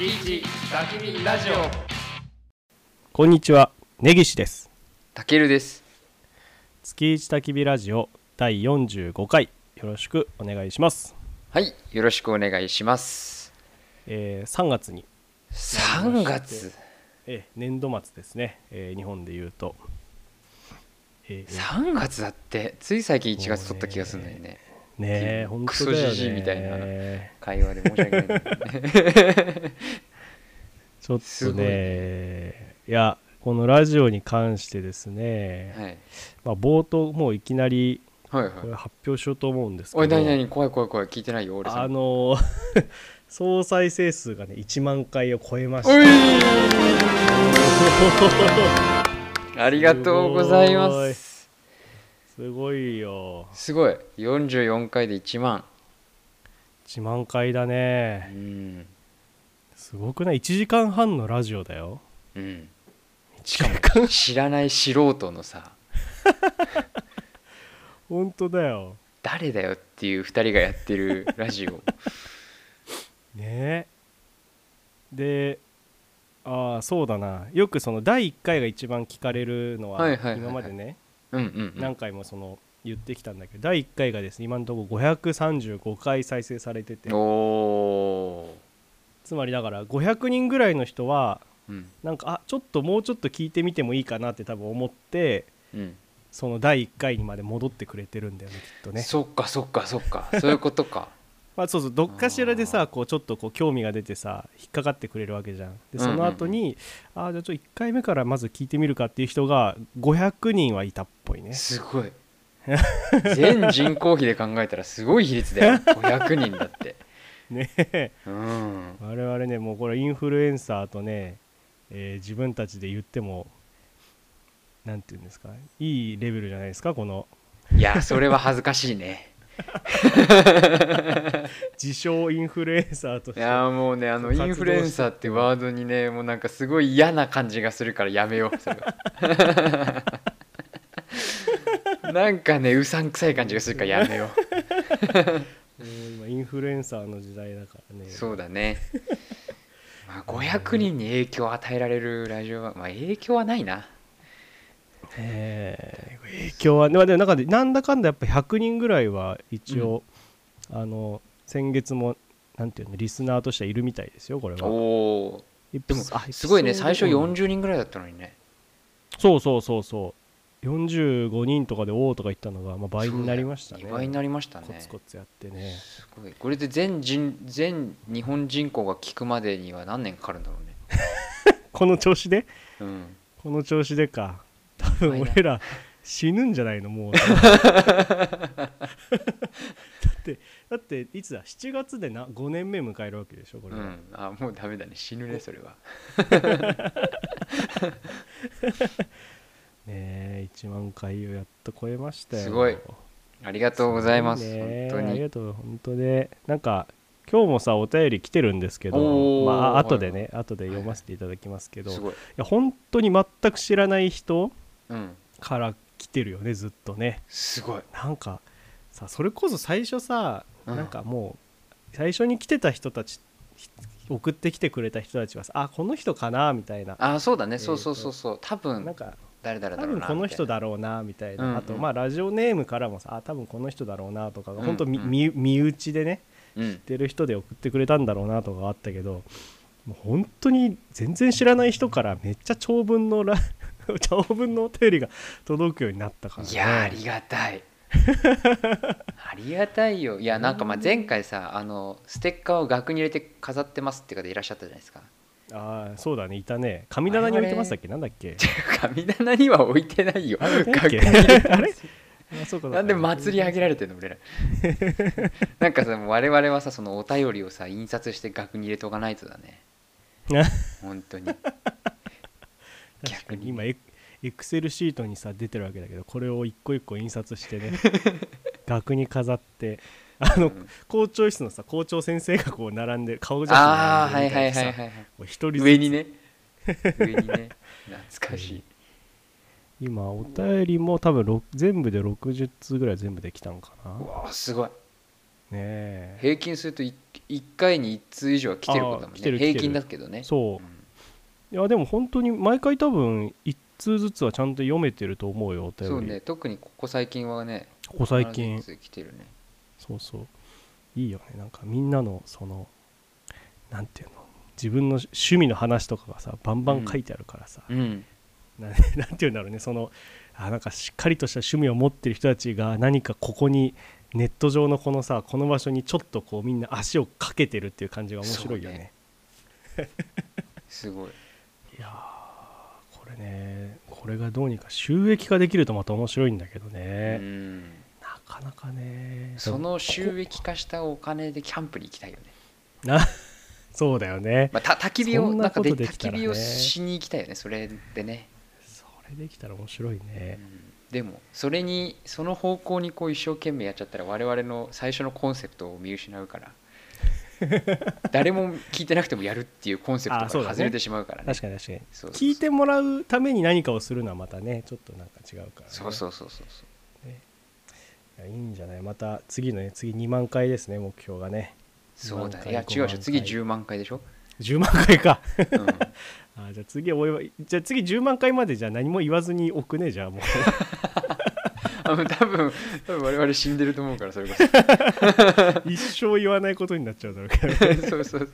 月一焚き火ラジオ。こんにちは根岸です。たけるです。月一焚き火ラジオ第45回よろしくお願いします、はいよろしくお願いします。えー3月に、3月？えー年度末ですね、えー日本で言うと、えー3月だって？つい最近1月取った気がするんだよねねえ本クソ当だよね。じじいみたいな会話で申し訳ないちょっとねいやこのラジオに関してですね、はい。まあ、冒頭もういきなりはいはい。これ発表しようと思うんですけどおい何何怖い怖い怖い聞いてないよ俺さあんの 総再生数がね1万回を超えました。ありがとうございますすごいよ。すごい。44回で1万。1万回だうねん。すごくない？1時間半のラジオだよ。うん。1しか時間も知らない素人のさ。本当だよ。誰だよっていう2人がやってるラジオ。ね。でああそうだな。よくその第1回が一番聞かれるのは今までねうんうん、うん、何回もその言ってきたんだけど第1回がですね今のところ535回再生されてて。つまりだから500人ぐらいの人はーうん。なんかあちょっともうちょっと聞いてみてもいいかなって多分思ってうん。その第1回にまで戻ってくれてるんだよねきっとね、そっかそっかそっか。そういうことかまあ、そうそうどっかしらであさこうちょっとこう興味が出てさ引っかかってくれるわけじゃん。でその後に、ああじゃあちょっと1回目からまず聞いてみるかっていう人が500人はいたっぽいね。すごい。全人口比で考えたらすごい比率だよ。500人だって。ね。えうん。我々ねもうこれインフルエンサーとね、えー自分たちで言ってもなんていうんですかいいレベルじゃないですかこの。いやそれは恥ずかしいね自称インフルエンサーとしていやもうねあのインフルエンサーってワードにねもうなんかすごい嫌な感じがするからやめようそれはなんかねうさんくさい感じがするからやめよううん今インフルエンサーの時代だからねそうだね。まあ、500人に影響を与えられるラジオは、まあ、影響はないな。えー影響は、まあ、でもなんかでなんだかんだやっぱ100人ぐらいは一応、あの先月もなんていうのリスナーとしてはいるみたいですよこれはおお。でもあすごいね、最初エピソードうん40人ぐらいだったのにね。そうそうそうそう45人とかでおおとか言ったのが、まあ、倍になりましたね2倍になりましたね。コツコツやってねすごい。これで全人全日本人口が聞くまでには何年かかるんだろうね。この調子で？うん。この調子でか多分俺ら死ぬんじゃないの？もう。だってだっていつだ？7月でな5年目迎えるわけでしょこれ。は、うん、あもうダメだね。死ぬねそれは。ねえ1万回をやっと超えましたよ。すごい。ありがとうございます。ね。本当に。ありがとう本当で。なんか今日もさお便り来てるんですけどまあ後でね、はい後で読ませていただきますけど、いすごい。や本当に全く知らない人うんから来てるよねずっとね。すごい。なんかさそれこそ最初さ、うん。なんかもう最初に来てた人たちひ送ってきてくれた人たちはさあこの人かなみたいな。あそうだね、えーとそうそうそうそう。多分なんか誰々だ多ろうな分この人だろうなみたいな、うんうん。あとまあラジオネームからもさあ多分この人だろうなとかがうん本当みうん身身内でね知ってる人で送ってくれたんだろうなとかあったけどもう本当に全然知らない人からめっちゃ長文のラ 長文のお便りが届くようになったからね。いやーありがたい。ありがたいよ。いやなんかまあ前回さあのステッカーを額に入れて飾ってますって方いらっしゃったじゃないですか。ああそうだね。いたね。神棚に置いてましたっけ？なんだっけ？神棚には置いてないよ。あれ額に入れなんで祭り上げられてんの俺ら。なんかさ我々はさそのお便りをさ印刷して額に入れておかないとだね。本当に逆に。に今エエクセルシートにさ出てるわけだけどこれを一個一個印刷してね 額に飾ってあの、うん。校長室のさ校長先生がこう並んでる顔写真並んでるみたなさはいはいいはいはいもう一人ずつ。上にね。上にね。懐かしい。今お便りも多分ろ全部で60通ぐらい全部できたんかな。うわーすごい。え。平均すると 1, 回に1通以上は来てることだもんね。平均だけどね。そう。うんいやでも本当に毎回多分1通ずつはちゃんと読めてると思うよお便り。そうね特にここ最近はねここ最近。来てるね。そうそう。いいよね。なんかみんなのそのなんていうの？自分の趣味の話とかがさバンバン書いてあるからさ、うん。な なんていうんだろうね。そのあなんかしっかりとした趣味を持ってる人たちが何かここにネット上のこのさこの場所にちょっとこうみんな足をかけてるっていう感じが面白いよね。すごいいやーこれねこれがどうにか収益化できるとまた面白いんだけどうね、ん。なかなかね。その収益化したお金でキャンプに行きたいよね。な そうだよね。まあ、た焚き火をなんかで焚き火をしに行きたいよねそれでね、それできたら面白いね。うん。でもそれにその方向にこう一生懸命やっちゃったら我々の最初のコンセプトを見失うから 誰も聞いてなくてもやるっていうコンセプトあそうだね。から外れてしまうからね。確かに確かに。聞いてもらうために何かをするのはまたねちょっとなんか違うから、ね、そうそうそうそうそう。いやいいんじゃない？また次のね次2万回ですね目標がね。そうだ2万回ねいや違うでしょ。次5万回。10万回でしょ、10万回か。うん、あじゃあ次お祝いじゃあ次10万回までじゃあ何も言わずに置くねじゃあもう あの多分多分我々死んでると思うからそれこそ。一生言わないことになっちゃうだろうけど。そうそう。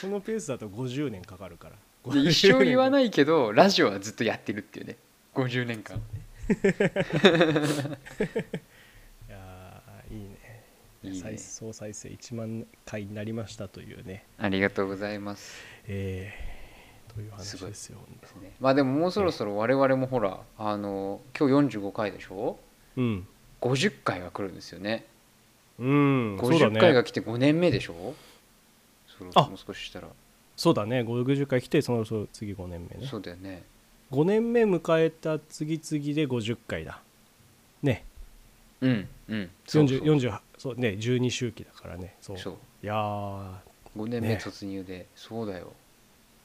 そのペースだと50年かかるから。で一生言わいないけどラジオはずっとやってるっていうね。50年間。いやーいいね。いいね。再総再生1万回になりましたというね。ありがとうございます。えー、という話すごい。ですよねまあでももうそろそろ我々もほらあの今日45回でしょ？うん50回が来るんですよね。うん。そうだ50回ねが来て5年目でしょ？そろあ。もう少ししたら。そうだね。50回来てそのその次5年目ね。そうだよね。5年目迎えた次々で50回だ。ね。うんうん。そう40そう。40そうね12周期だからね。そう。そう。いやー。5年目ね。突入で、そうだよ。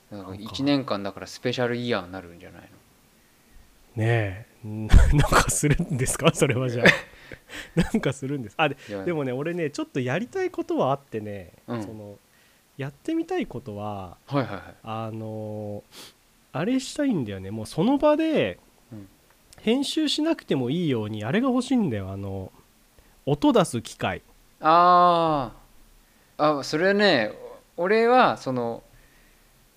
かなんか。1年間だからスペシャルイヤーになるんじゃないの？ねえ。ん なんかするんですか？それはじゃあ。なんかするんですあででもね俺ねちょっとやりたいことはあってね、うん。そのやってみたいことははいはいはい。あのーあれしたいんだよね。もうその場でうん。編集しなくてもいいようにあれが欲しいんだよ。あの音出す機械。あー。あそれはね俺はその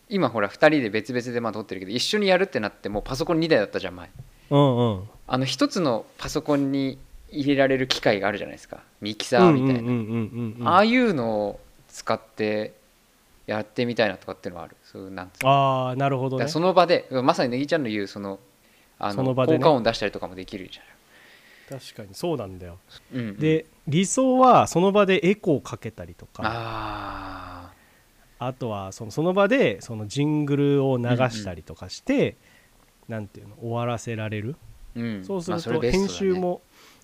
今ほら2人で別々でまあ撮ってるけど一緒にやるってなってもうパソコン2台だったじゃん前うんうん。あの一つのパソコンに入れられる機械があるじゃないですか。ミキサーみたいな、ああいうのを使ってやってみたいなとかっていうのはある。そうなんああなるほどね。その場でまさにネギちゃんの言うそのあのその場でね。効果音出したりとかもできるじ確かにそうなんだよ。うんうん、で理想はその場でエコーかけたりとか。ああとはそのその場でそのジングルを流したりとかして、なんていうの終わらせられる、あ、うん、そうすると編集も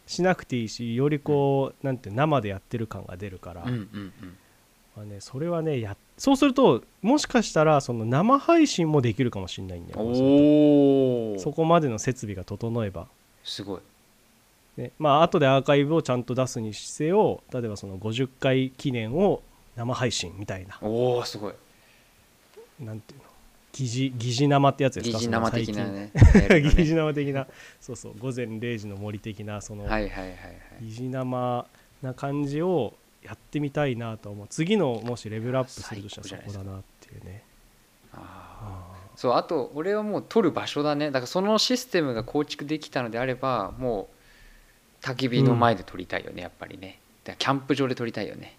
しなくていいしよりこう、なんて生でやってる感が出るから、うんうんうん。まあね、それはねやそうするともしかしたらその生配信もできるかもしれないんだよおそこまでの設備が整えば。すごい。ね、まあ後でアーカイブをちゃんと出すにせよ例えばその50回記念を生配信みたいな。おおすごい。なんていうの？疑似疑似生ってやつですか？疑似生的な ね。疑似生的な。そうそう。午前0時の森的なそのはいはいはいはい。疑似生な感じをやってみたいなと思う。次のもしレベルアップするとしたらそこだなっていうね。ああー。そうあと俺はもう撮る場所だね。だからそのシステムが構築できたのであればもう焚き火の前で撮りたいよね、やっぱりね。だキャンプ場で撮りたいよね。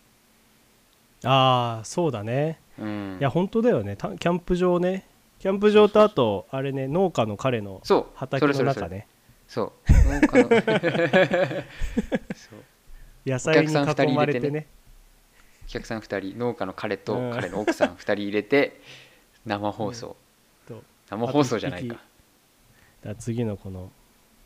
ーあーそうだねうん。いや本当だよね。たキャンプ場ね。キャンプ場とあとあれね農家の彼のそう。畑の中ね。そう。農家の。野菜にお客さん二人囲ま入れてね。お客さん2人農家の彼とうん。彼の奥さん2人入れて生放送、と。生放送じゃないか。だ次のこの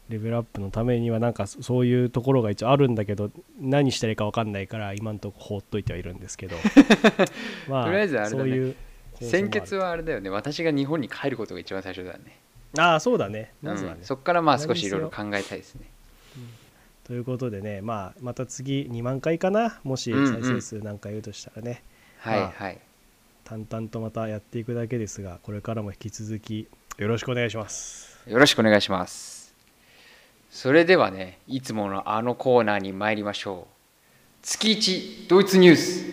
レベルアップのためにはなんかそそういうところが一応あるんだけど何したらいいか分かんないから今んとこ放っといてはいるんですけど。まとりあえずあれだね。そういう先決はあれだよね。私が日本に帰ることが一番最初だよね。ああそうだね。まずはね、うんそこからまあ少しいろいろ考えたいですね。ということでね、まあ、また次2万回かな。もしうんうん。再生数なんか言うとしたらね、はいまあはい。淡々とまたやっていくだけですがこれからも引き続きよろしくお願いします。よろしくお願いしますそれではねいつものあのコーナーに参りましょう。月一ドイツニュース。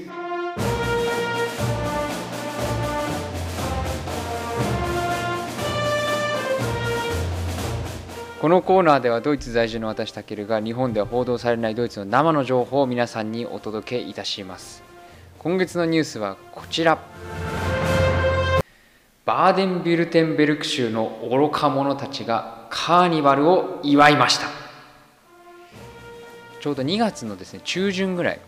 このコーナーではドイツ在住の私たけるが日本では報道されないドイツの生の情報を皆さんにお届けいたします。今月のニュースはこちら。バーデンビルテンベルク州の愚か者たちがカーニバルを祝いました。ちょうど2月のですね中旬ぐらい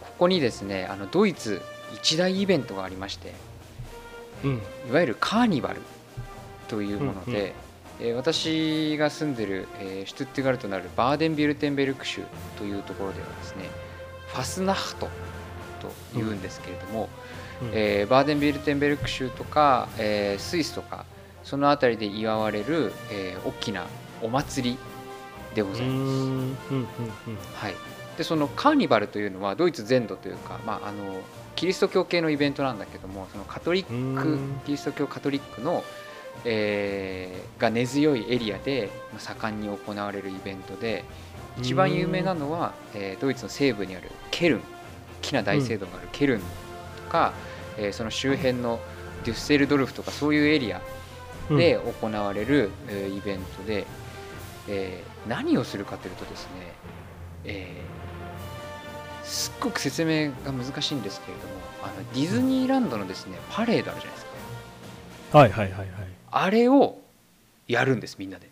ここにですねあのドイツ一大イベントがありましてうん。いわゆるカーニバルというもので、うんうん。えー私が住んでる、えーシュトゥットガルトなるバーデンビュルテンベルク州というところではですねファスナハトというんですけれども、うん。えーバーデンビルテンベルク州とか、えースイスとかその辺りで祝われる、えー大きなお祭りでございます。んうんうんはい、でそのカーニバルというのはドイツ全土というか、まあ、あのキリスト教系のイベントなんだけどもそのカトリッうん。うクキリスト教カトリックの、えーが根強いエリアでまあ盛んに行われるイベントで一番有名なのは、えードイツの西部にあるケルン大きな大聖堂があるケルンとか、えーその周辺のデュッセルドルフとかそういうエリアうんで行われる、えーイベントで、えー何をするかというとですね、えーすっごく説明が難しいんですけれどもあのディズニーランドのですねパレードあるじゃないですか。はいはいはいはい。あれをやるんですみんなで。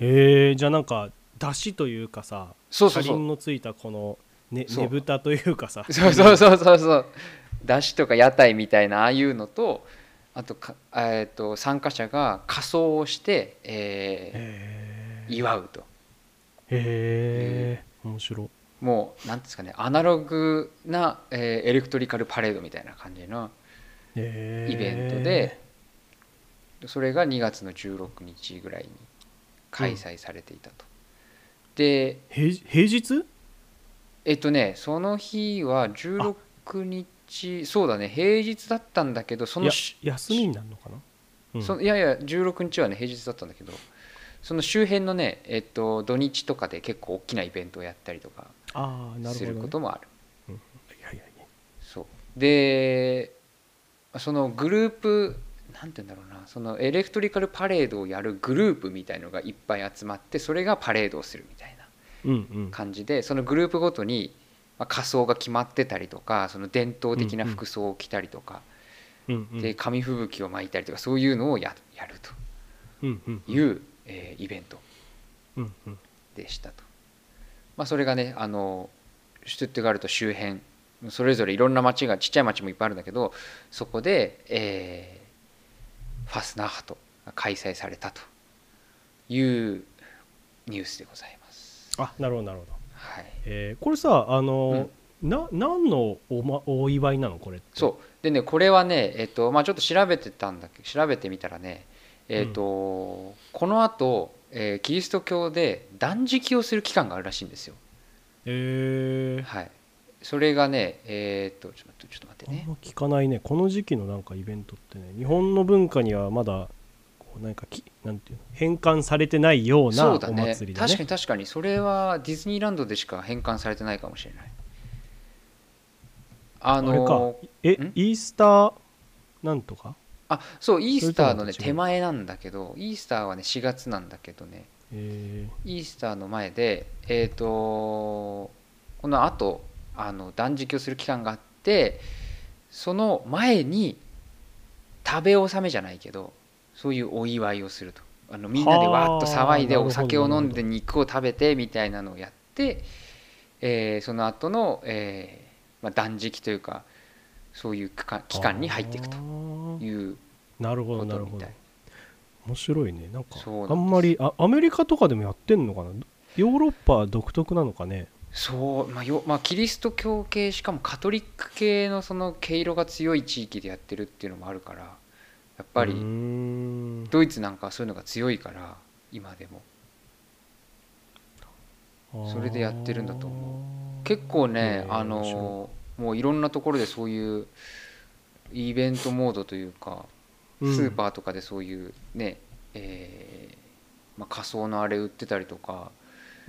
へえじゃあなんか出汁というかさ車そうそうそう。輪のついたこのねねぶたというかさ。そうそうそうそうそう。出汁とか屋台みたいなああいうのとあとか、えー、と参加者が仮装をして、えへー。祝うと。え面白もうなんですかねアナログな、えーエレクトリカルパレードみたいな感じのへイベントでそれが2月の16日ぐらいに開催されていたと。で平平日？えっとねその日は16日そうだね平日だったんだけどその休みになるのかな、うん。そいやいや16日はね平日だったんだけどその周辺のね、えっと、土日とかで結構大きなイベントをやったりとかすることもある。そう。でそのグループなんて言うんだろうなそのエレクトリカルパレードをやるグループみたいのがいっぱい集まってそれがパレードをするみたいなうんうん。感じでそのグループごとにまあ仮装が決まってたりとかその伝統的な服装を着たりとか、うんうん。で紙吹雪を巻いたりとかそういうのをややると。うんうんいう、えーイベント。うんうん。でしたと。まあ、それがねあのシュトゥットガルト周辺それぞれいろんな町がちっちゃい町もいっぱいあるんだけどそこで、えーファスナーハトが開催されたというニュースでございます。あなるほどなるほど、はい、えーこれさあのーな何のお,、ま、お祝いなのこれそう。でねこれはね、えっとまあ、ちょっと調べてたんだけど調べてみたらね、えっとこのあと、えーキリスト教で断食をする期間があるらしいんですよ。えー。はい、それがねえっとちょっと待ってちょっと待ってね。あんま聞かないね。この時期のなんかイベントってね。日本の文化にはまだなんかきなんていうの変換されてないようなおそうだね。祭りだね。確かに確かに。それはディズニーランドでしか返還されてないかもしれない。ああれか。のえん？イースターなんとか？あそうイースターのねそれともまた違う。手前なんだけどイースターはね4月なんだけどね。えイースターの前でえっ、とこのあとあの断食をする期間があってその前に食べ納めじゃないけどそういうお祝いをすると。あのみんなでわーっと騒いではあお酒を飲んで肉を食べてみたいなのをやって、えーその後の、えーまあ、断食というかそういう期間期間に入っていくと。いうなるほこどなるほど。面白いね。なんかあんまりあアメリカとかでもやってんのかな？ヨーロッパは独特なのかね？そう、まあよまあ、キリスト教系しかもカトリック系のその毛色が強い地域でやってるっていうのもあるからやっぱりドイツなんかはそういうのが強いから今でも。それでやってるんだと思結構ね、あのもういろんなところでそういうイベントモードというかスうん。ーパーとかでそういうね、えーまあ、仮想のあれ売ってたりとか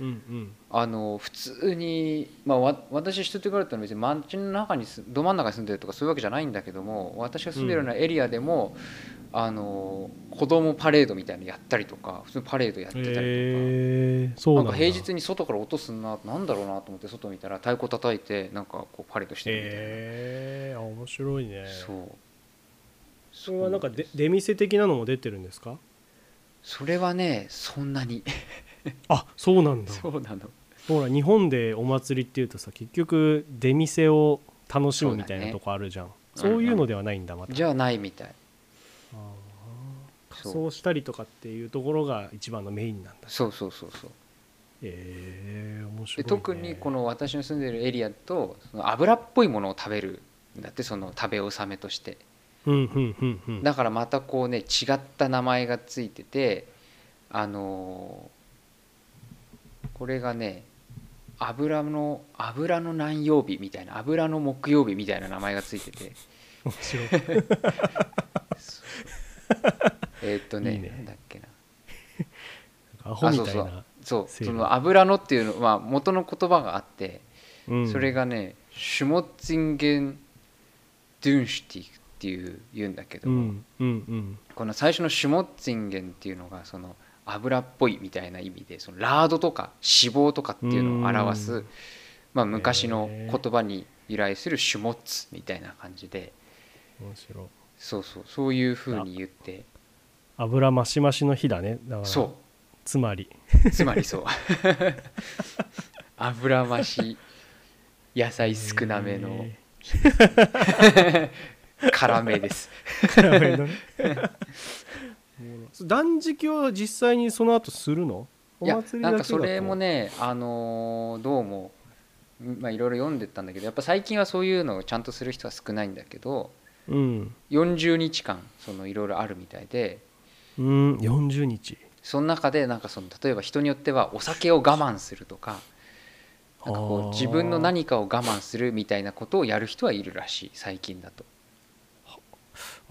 うんうん。あの普通に、まあ、わ私一人暮らしってのは別に街の中にすど真ん中に住んでるとかそういうわけじゃないんだけども私が住んでるようなエリアでも、あの子供パレードみたいなのやったりとか普通にパレードやってたりとか。へえそうなんか平日に外から音すんななんだろうなと思って外見たら太鼓叩いてなんかこうパレードしてるみたいな、へえあ面白いね。そう。それはなんかで出店的なのも出てるんですか？それはねそんなにあそうなんだ。そうなの。ほら日本でお祭りっていうとさ結局出店を楽しむみたいなとこあるじゃん。うんそういうのではないんだまた。じゃあないみたい。仮そう装したりとかっていうところが一番のメインなんだ。そうそうそうそう。へえ面白い、ね、で特にこの私の住んでるエリアとその油っぽいものを食べるんだってその食べ納めとして。うんうんうんうん。だからまたこうね違った名前がついててあのーこれがね油の油の何曜日みたいな油の木曜日みたいな名前がついてて。えーっとねいなんだっけな。アホみたいあそうなそう。その油のっていうのは元の言葉があってうん。それがねシュモッツィンゲン・ドゥンシュティっていう言うんだけど。も、うんうんうん。この最初のシュモッツィンゲンっていうのがその油っぽいみたいな意味でそのラードとか脂肪とかっていうのを表うすん、まあ、昔の言葉に由来するシュモッツみたいな感じで。面白い。そうそうそういうふうに言って。油増し増しの日だね。だからそつまり。うつまりそう。油増し野菜少なめのへ 辛めです。ー辛めのね 断食は実際にその後するの？おいや祭りだけだと。なんかそれもねあのーどうもまあいろいろ読んでったんだけどやっぱ最近はそういうのをちゃんとする人は少ないんだけどうん。40日間そのいろいろあるみたいでうん40日。その中でなんかその例えば人によってはお酒を我慢するとかなんかこう自分の何かを我慢するみたいなことをやる人はいるらしい最近だと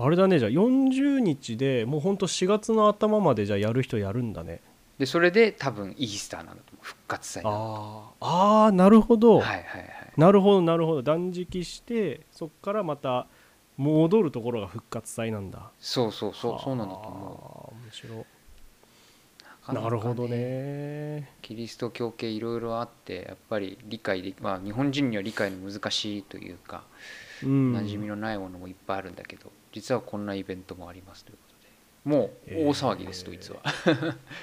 あれだねじゃあ40日でもうほんと4月の頭までじゃあやる人やるんだね。でそれで多分イースターなんだと思う復活祭なんだとあああーなるほど、はいはいはい。なるほどなるほど。断食してそっからまた戻るところが復活祭なんだ。そうそうそうそうなんだと思あー面白い。うなるほどね。キリスト教系いろいろあってやっぱり理解できまあ日本人には理解の難しいというかうん。馴染みのないものもいっぱいあるんだけど実はこんなイベントもありますということで。もう大騒ぎです、えードイツは。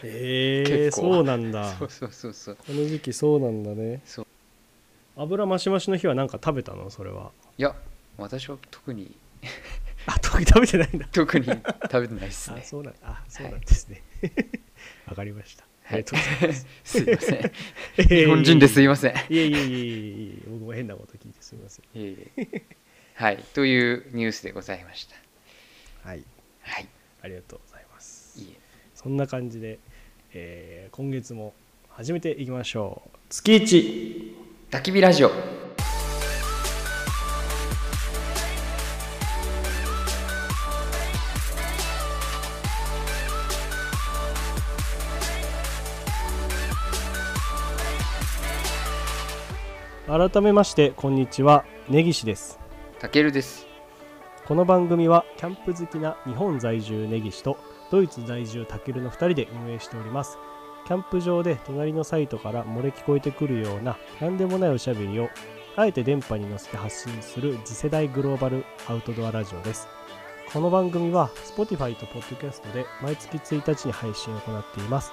えー、結構。そうなんだ。そうそうそうそう。この時期そうなんだね。そう。油増し増しの日は何か食べたの？それは。いや私は特に。あ特に食べてないんだ。特に食べてないですあねそうなんあそうなんですね。わ、かりました。ありがとうございます。すいません。日日本人ですいません。いえいえいえいえいえ。僕も変なこと聞いてすみません。いえいえはい。というニュースでございました。はい。はい。ありがとうございます。いいえ。そんな感じで、えー今月も始めていきましょう。月一。焚き火ラジオ。改めましてこんにちは。根岸ですたけるです。この番組はキャンプ好きな日本在住根岸とドイツ在住タケルの2人で運営しております。キャンプ場で隣のサイトから漏れ聞こえてくるような何でもないおしゃべりをあえて電波に乗せて発信する次世代グローバルアウトドアラジオです。この番組は Spotify と Podcast で毎月1日に配信を行っています。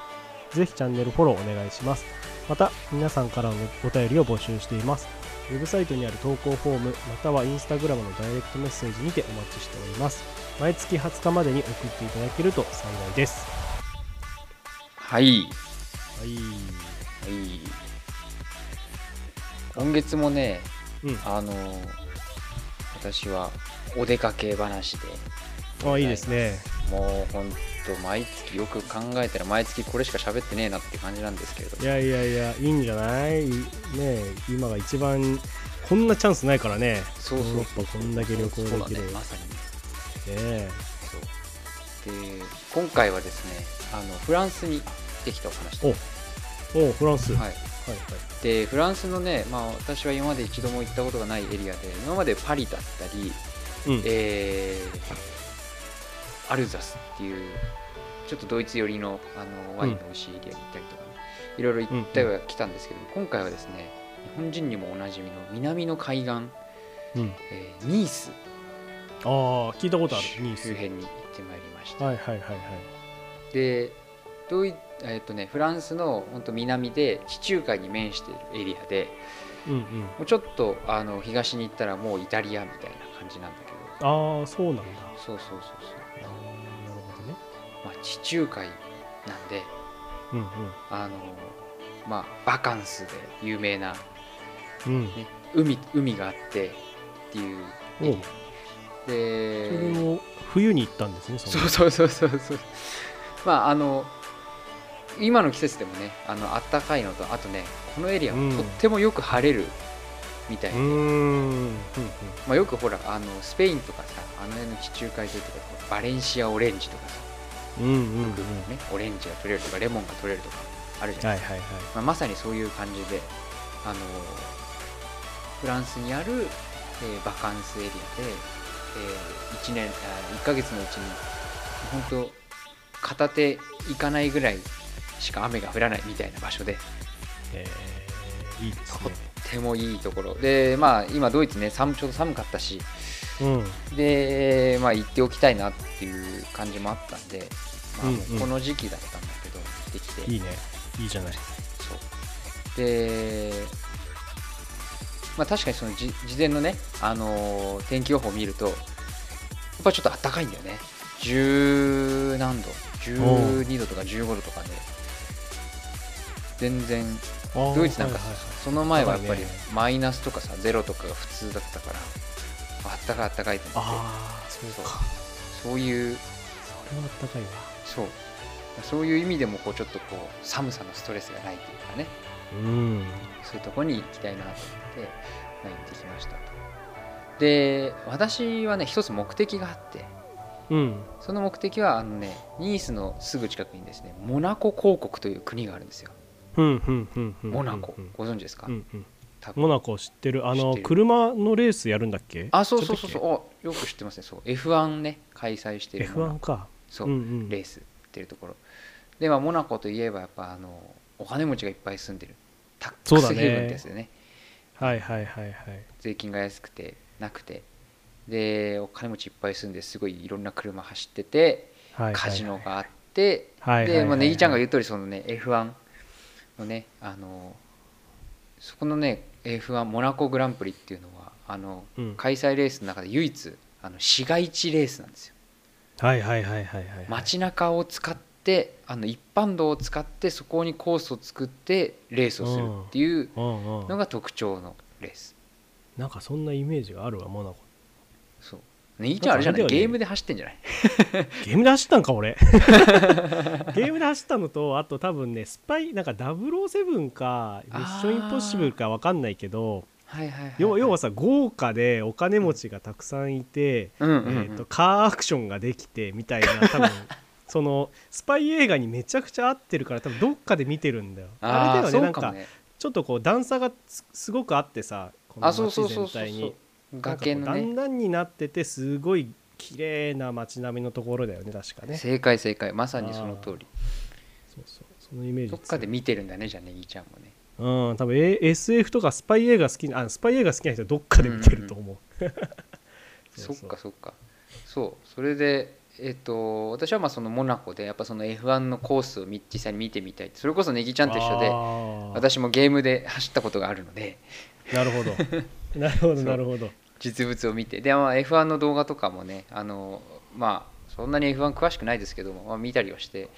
ぜひチャンネルフォローお願いします。また皆さんからのお便りを募集しています。ウェブサイトにある投稿フォームまたはインスタグラムのダイレクトメッセージにてお待ちしております。毎月20日までに送っていただけると幸いです。はい。はい。はい。今月もねうん。あの私はお出かけ話であいいですね。もうほんと毎月よく考えたら毎月これしか喋ってねえなって感じなんですけれどいやいやいやいいんじゃない？ねえ今が一番こんなチャンスないからね。そうそう。ヨーロッパこんだけ旅行できる。ねまさに。ねえ。そう。で今回はですねあのフランスに行ってきた。お話ですおフランス、はい、はいはい。でフランスのね、まあ、私は今まで一度も行ったことがないエリアで今までパリだったり、うん。えーアルザスっていうちょっとドイツ寄りのあのワインの美味しいエリアに行ったりとかね、いろいろ行ってはきたんです。けど、今回はです。ね日本人にもおなじみの南の海岸、うん、えーニースああ聞いたことある周辺に行ってまいりました、はいはいはいはいでドイえっとね、フランスの本当南で地中海に面しているエリアでうんうんもうちょっとあの東に行ったらもうイタリアみたいな感じなんだけどああそうなんだそうそうそうそう、まあ、地中海なんでうんあのまあバカンスで有名な、うん。うんね、海海があってっていう。エリアそれでも冬に行ったんですねそうそうそうそうそう。まああの今の季節でもねあの暖かいのとあとねこのエリアはうん。とってもよく晴れるみたいで、うん。まあ、よくほらあのスペインとかさあの辺の地中海沿いとかバレンシアオレンジとかさ、うんうんうん。ね、オレンジが取れるとかレモンが取れるとかあるじゃないですか、はいはいはい。まあ、まさにそういう感じであのフランスにある、えーバカンスエリアで、え1年あ1ヶ月のうちに本当片手いかないぐらいしか雨が降らないみたいな場所でえーいいですとねってもいいところ。でまあ今ドイツね寒ちょうど寒かったしうん。でまあ行っておきたいなっていう感じもあったんで、まあ、うんもうこの時期だったんだけど、できて。いいね。いいじゃない。そう。でまあ確かにそのじ事前のね、あのー天気予報を見るとやっぱちょっと暖かいんだよね。10何度。12度とか15度とかで。全然ドイツなんかその前はやっぱりマイナスとかさゼロとかが普通だったからあったかいあったかいと思って。ああそうか。そう。いう。それはあったかいわ。そう。そういう意味でもこうちょっとこう寒さのストレスがないというかね。うん。そういうところに行きたいなと思って、まあ、行ってきましたと。で私はね一つ目的があって。うん。その目的はあのねニースのすぐ近くにですねモナコ公国という国があるんですよ。うんうんうんうんモナコ。うんご存知ですか、うんうんモナコ知ってる？あの車のレースやるんだっけ？あそうそうそう。そうよく知ってますね。そう。F1 ね開催してるモナ F1 か。そう、うんうん。レースっていうところ。でまあモナコといえばやっぱあのお金持ちがいっぱい住んでる。タックスヘイブンってやつでね。はいはいはいはい。税金が安くてなくて。でお金持ちいっぱい住んですごいいろんな車走っててはいはいカジノがあってはいはいはいでまあネギちゃんが言う通りそのね F1 のねあのそこのね F1 モナコグランプリっていうのはあのうん。開催レースの中で唯一あの市街地レースなんですよ。はいはいはいはいはい街中を使ってあの一般道を使ってそこにコースを作ってレースをするっていううん。うん。のが特徴のレース。なんかそんなイメージがあるわモナコ。そうネギちゃんあれじゃない？ね。ゲームで走ってんじゃない？ゲームで走ったんか俺ゲームで走ったのとあと多分ねスパイなんか007かミッションインポッシブルか分かんないけどはいはいはい、要は要はさ豪華でお金持ちがたくさんいて、うんうんうん。えー、とカーアクションができてみたいな多分 そのスパイ映画にめちゃくちゃ合ってるから多分どっかで見てるんだよ。あれだよねそなんかちょっとこう段差がすすごくあってさこの街全体に崖のね。なんかこう段々になっててすごい綺麗な街並みのところだよね確かね。正解正解。まさにその通り。そうそう。そのイメージどっかで見てるんだねじゃあネギちゃんもね。うん多分、A、SF とかスパイ映画好きなあスパイ映画好きな人はどっかで見てると思う, そっかそっか。そう。それでえっ、と私はまあそのモナコでやっぱその F1 のコースをみ実際に見てみたいそれこそネギちゃんと一緒で私もゲームで走ったことがあるので。なるほど。なるほどなるほど実物を見て。で、まあ、F1 の動画とかもねあのまあそんなに F1 詳しくないですけども、まあ、見たりはして、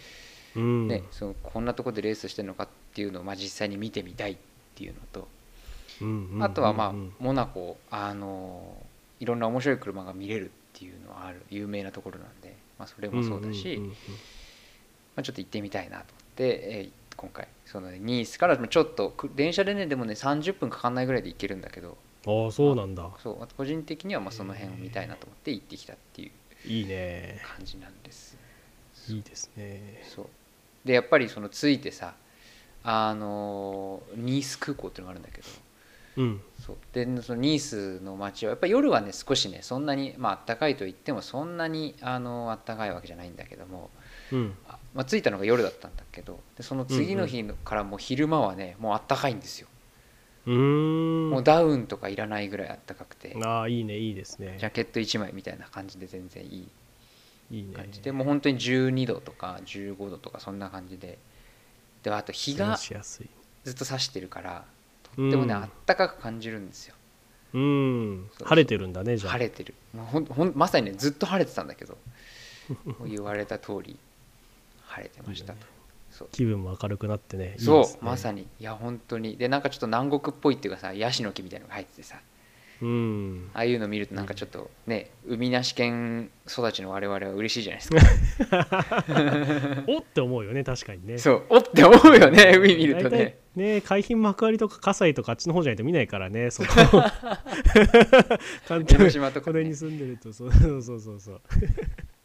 うん、ねそのこんなとこでレースしてるのかっていうのを、まあ、実際に見てみたいっていうのとうんうんうんうん。あとはまあモナコあのいろんな面白い車が見れるっっていうのはある。有名なところなんで、まあ、それもそうだし、んんんまあ、ちょっと行ってみたいなと思って、えー今回。その、ね、ニースからちょっとく電車でねでもね30分かかんないぐらいで行けるんだけどうんああそうなんだ。そうあと個人的にはまあその辺を見たいなと思って行ってきたっていういいね。感じなんです。いいですね。そう。でやっぱりその着いてさあのニース空港っていうのがあるんだけど。うん。そう。でそのニースの街はやっぱり夜はね少しねそんなにまあ暖かいと言ってもそんなにあの暖かいわけじゃないんだけども、うん。あまあ、着いたのが夜だったんだけど。でその次の日のからもう昼間はねもう暖かいんですよ、うもうダウンとかいらないぐらい暖かくて。ああいいねいいですね。ジャケット1枚みたいな感じで全然いい。いいね。感じで。もう本当に12度とか15度とかそんな感じで。であと日がずっと差してるからとってもねうん。あったかく感じるんですよ。うん。晴れてるんだねじゃあ。晴れてる。ほんほんまさにねずっと晴れてたんだけど。言われた通り晴れてましたと。いい気分も明るくなってねそうねまさに。いや本当に。でなんかちょっと南国っぽいっていうかさヤシの木みたいなのが入っててさ。うん。ああいうの見るとなんかちょっとね海なし県育ちの我々は嬉しいじゃないですか。おって思うよね確かにね。そうおって思うよね海見るとね。ね海浜幕張とか葛西とかあっちの方じゃないと見ないからねそこ関東島とかね。これに住んでるとそうそうそうそう。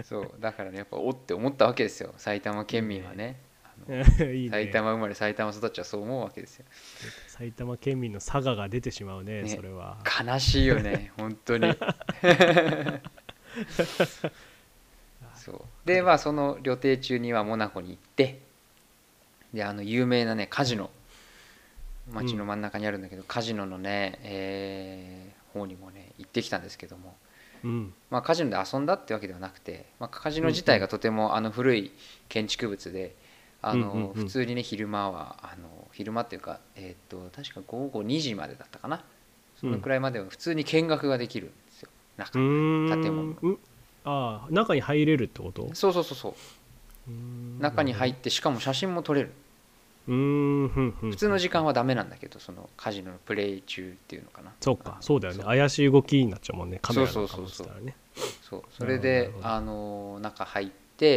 そうだからねやっぱおって思ったわけですよ。埼玉県民はね いいね。埼玉生まれ埼玉育ちはそう思うわけですよ。埼玉県民の佐賀が出てしまうねね。それは。悲しいよね 本当に。そう。でまあその旅程中にはモナコに行ってであの有名なねカジノ。街の真ん中にあるんだけど、カジノのね、えー方にもね行ってきたんですけども、うん。まあ、カジノで遊んだってわけではなくて、まあ、カジノ自体がとてもあの古い建築物であの、普通にね昼間はあの昼間っていうか、えー、と確か午後2時までだったかな。そのくらいまでは普通に見学ができるんですよ。中建物うん。ああ中に入れるってこと？そうそうそうそう。中に入ってしかも写真も撮れる。うーん普通の時間はダメなんだけどそのカジノのプレイ中っていうのかな。そうかそうだよね。怪しい動きになっちゃうもんね。カメラとかもしたらね。そうそれであの中入って、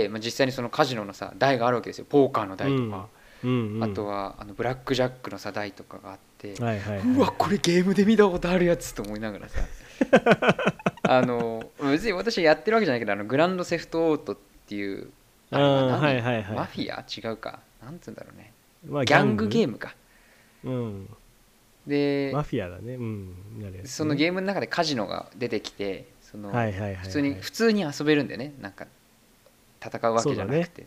まあ、実際にそのカジノのさ台があるわけですよ。ポーカーの台とか、うん。うんあとはあのブラックジャックのさ台とかがあって、はいはいはい。うわこれゲームで見たことあるやつと思いながらさ。あの別に私やってるわけじゃないけどあのグランドセフトオートっていうあれははいはいはい。マフィア？違うか。なんつうんだろうね。まあギャング。ゲームムか。うん。でマフィアだね。うん。ね。そのゲームの中でカジノが出てきてそのはいはいはいはい。普通に普通に遊べるんでね。なんか戦うわけじゃなくて。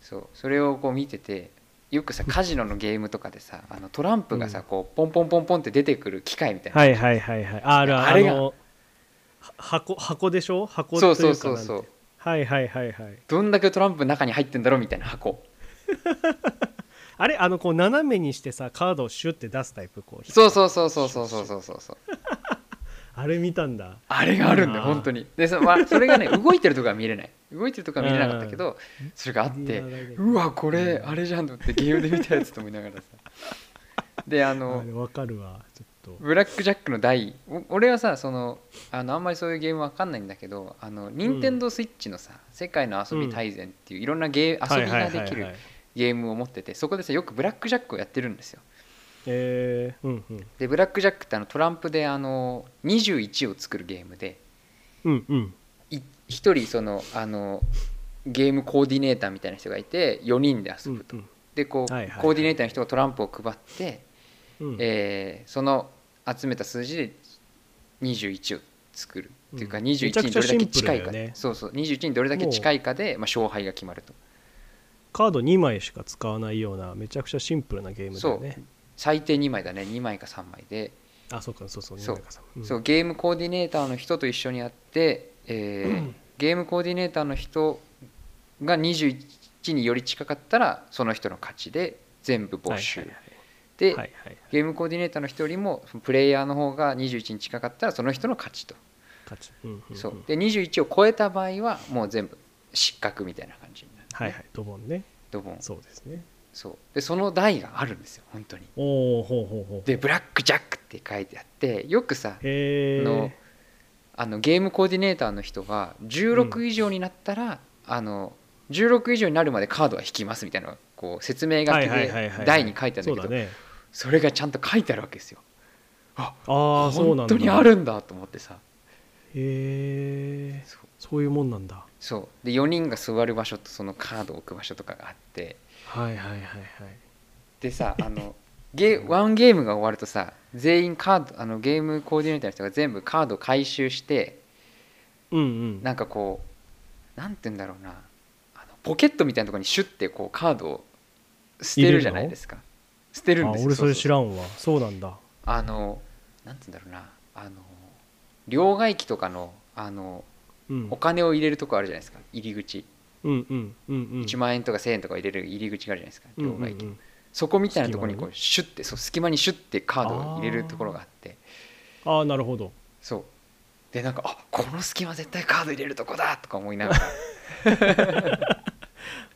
そう,、それをこう見ててよくさカジノのゲームとかでさあのトランプがさ、うん。こうポンポンポンポンって出てくる機械みたいな、はいはいはいはい。あるあれが。あのは箱箱でしょ？箱そうというかそうそうそうはいはいはいはい。どんだけトランプ中に入ってんだろうみたいな箱。あれ？あのこう斜めにしてさカードをシュッて出すタイプ？こうそうそうそうそうそうそうそうそうそうあれ見たんだ。あれがあるんだよ本当に。でそ,、まあ、それがね 動いてるとこは見れない。動いてるとこは見れなかったけどそれがあってうわこれあれじゃんと思ってゲームで見たやつと思いながらさ。でああのれわかるわちょっと。ブラックジャックの台お俺はさそのあのあんまりそういうゲームわかんないんだけどあの任天堂スイッチのさ「世界の遊び大全」っていういろんなゲー遊びができるゲームを持っててそこでさよくブラックジャックをやってるんですよえー、うんうん。でブラックジャックってあのトランプであの21を作るゲームでうんうん。い一人そのあのゲームコーディネーターみたいな人がいて4人で遊ぶと、うんでこう、はいはいはい。コーディネーターの人がトランプを配って、うん。えーその集めた数字で21を作る、っていうかうん。21めちゃくちゃにどれだけ近いか、ね。そうそう。21にどれだけ近いかで、まあ、勝敗が決まると。カード2枚しか使わないようなめちゃくちゃシンプルなゲームだよね最低2枚だね。2枚か3枚で、あそうかそうそうそう。そうゲームコーディネーターの人と一緒にやって、えーゲームコーディネーターの人が21により近かったらその人の勝ちで全部没収、はいで、ゲームコーディネーターの人よりもプレイヤーの方が21に近かったらその人の勝ちと、勝ち。うんうんうん。そう。で21を超えた場合はもう全部失格みたいな感じになる、はいはい。ドボンね。ドボン。そうですねそう。でその台があるんですよ本当に。おおほうほうほう。でブラックジャックって書いてあってよくさのあのゲームコーディネーターの人が16以上になったら、あの16以上になるまでカードは引きますみたいなこう説明書きで台に書いてあるんだけどそれがちゃんと書いてあるわけですよ。ああ本当にあるんだと思ってさ。へえそういうもんなんだそう。で4人が座る場所とそのカードを置く場所とかがあって。はいはいはいはい。でさ あのゲワンゲームが終わるとさ全員カードあのゲームコーディネーターの人が全部カードを回収してうんうん。なんかこうなんて言うんだろうな。あのポケットみたいなところにシュッてこうカードを捨てるじゃないですか。捨てるんですよあ俺それ知らんわ。そうなんだ。あのなんて言うんだろうな。あの両替機とかのあのうんお金を入れるとこあるじゃないですか。入り口。うんうんうんうん。1万円とか1000円とか入れる入り口があるじゃないですかうん両替機、うん。うんそこみたいなところにこうシュッてそう隙間にシュッてカードを入れるところがあって。ああなるほど。そう。でなんかあこの隙間絶対カード入れるとこだとか思いながら。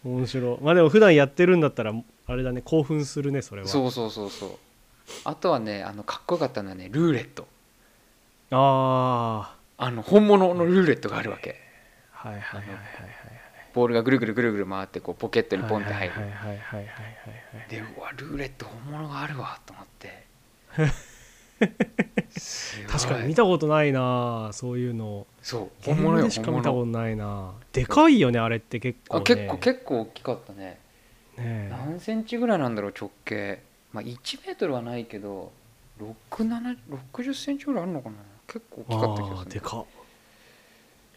面白い。まあでも普段やってるんだったらあれだね興奮するねそれは。そうそうそうそう。あとはねあのかっこよかったのはねルーレット。ああの本物のルーレットがあるわけ。あはいはいはいはい。ボールがぐるぐるぐるぐる回ってこうポケットにポンって入る。はいはいはいはいはいはいでうわルーレット本物があるわと思って。確かに見たことないなそういうの。そう本物しか見たことないな。でかいよねあれって結構、ね、あ結構結構大きかったね。ねえ。何センチぐらいなんだろう直径。まあ1メートルはないけど6760センチぐらいあるのかな結構大きかった気がすでか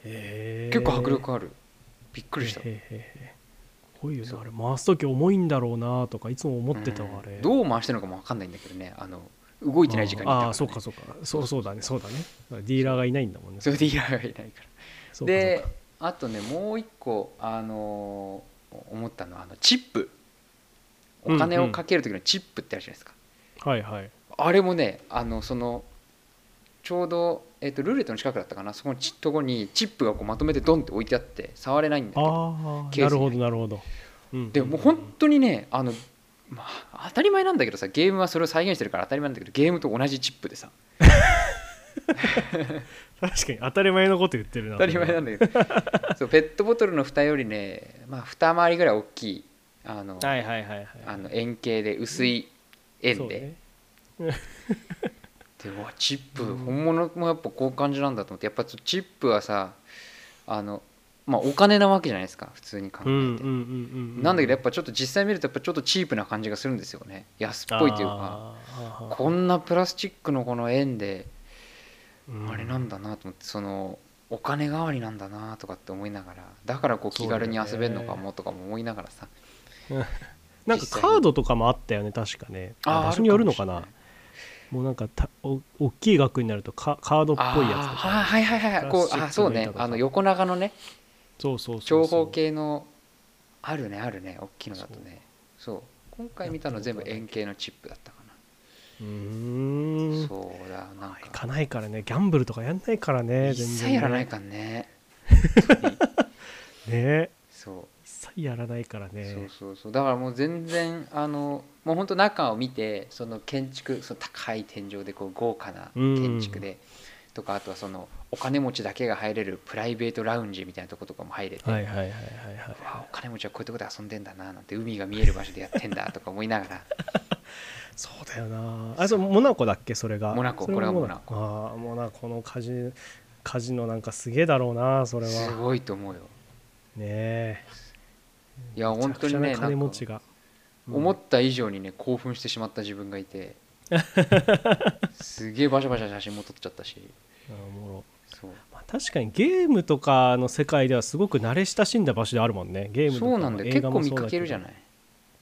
え結構迫力ある。びっくりした。へーへーへーすごいよねあれ。回す時重いんだろうなとかいつも思ってたわあれ。うんどう回してるのかも分かんないんだけどね。あの動いてない時間にああそうかそうか。そうそうだね。そうだね。ディーラーがいないんだもんね。そうディーラーがいないから。であとねもう一個あのー思ったのはあのチップ。お金をかける時のチップってあるじゃないですか、はいはい。あれもねあのそのちょうど、えっとルーレットの近くだったかな。そこのちとこにチップがこうまとめてドンって置いてあって触れないんだけどなるほどなるほど、うんでもう本当にねあの、まあ、当たり前なんだけどさゲームはそれを再現してるから当たり前なんだけどゲームと同じチップでさ。確かに当たり前のこと言ってるな。当たり前なんだけど。そうペットボトルの蓋よりね、まあ、二回りぐらい大きいあの、はいはいはいはい。あの円形で薄い円で、ねでうわチップうん。本物もやっぱこういう感じなんだと思ってやっぱチップはさあのまあお金なわけじゃないですか普通に考えて、なんだけどやっぱちょっと実際見るとやっぱちょっとチープな感じがするんですよね。安っぽいというかこんなプラスチックのこの円でうん。あれなんだなと思ってそのお金代わりなんだなとかって思いながらだからこう気軽に遊べるのかもとかも思いながらさ。なんかカードとかもあったよね確かね。場所によるのかなもうなんかたお大きい額になるとカカードっぽいやつとか。はいはいはいはい。こうあそうね。あの横長のね。そうそうそう長方形のあるねあるね。大きいのだとね。そう。今回見たの全部円形のチップだったかな。ん。そうだなん行かかないからね。ギャンブルとかやんないからね一全然切やらないねかんね。ね。そう。一切やらないからね。そうそうそう。だからもう全然あのもう本当中を見てその建築その高い天井でこう豪華な建築で、とかあとはそのお金持ちだけが入れるプライベートラウンジみたいなとことかも入れて、お金持ちはこういうとこで遊んでんだななんて海が見える場所でやってんだ とか思いながら。いそうだよな。あそうモナコだっけ？それが。モナコこれがモナコ。ああモナコのカジカジノなんかすげえだろうなそれは。すねごいと思うよ。え。いや本当にね金持ちが思った以上にね興奮してしまった自分がいて。すげえバシャバシャ写真も撮っちゃったし。そう。まあ、確かにゲームとかの世界ではすごく慣れ親しんだ場所であるもんね。ゲームとかそうなんだよ。結構見かけるじゃいない、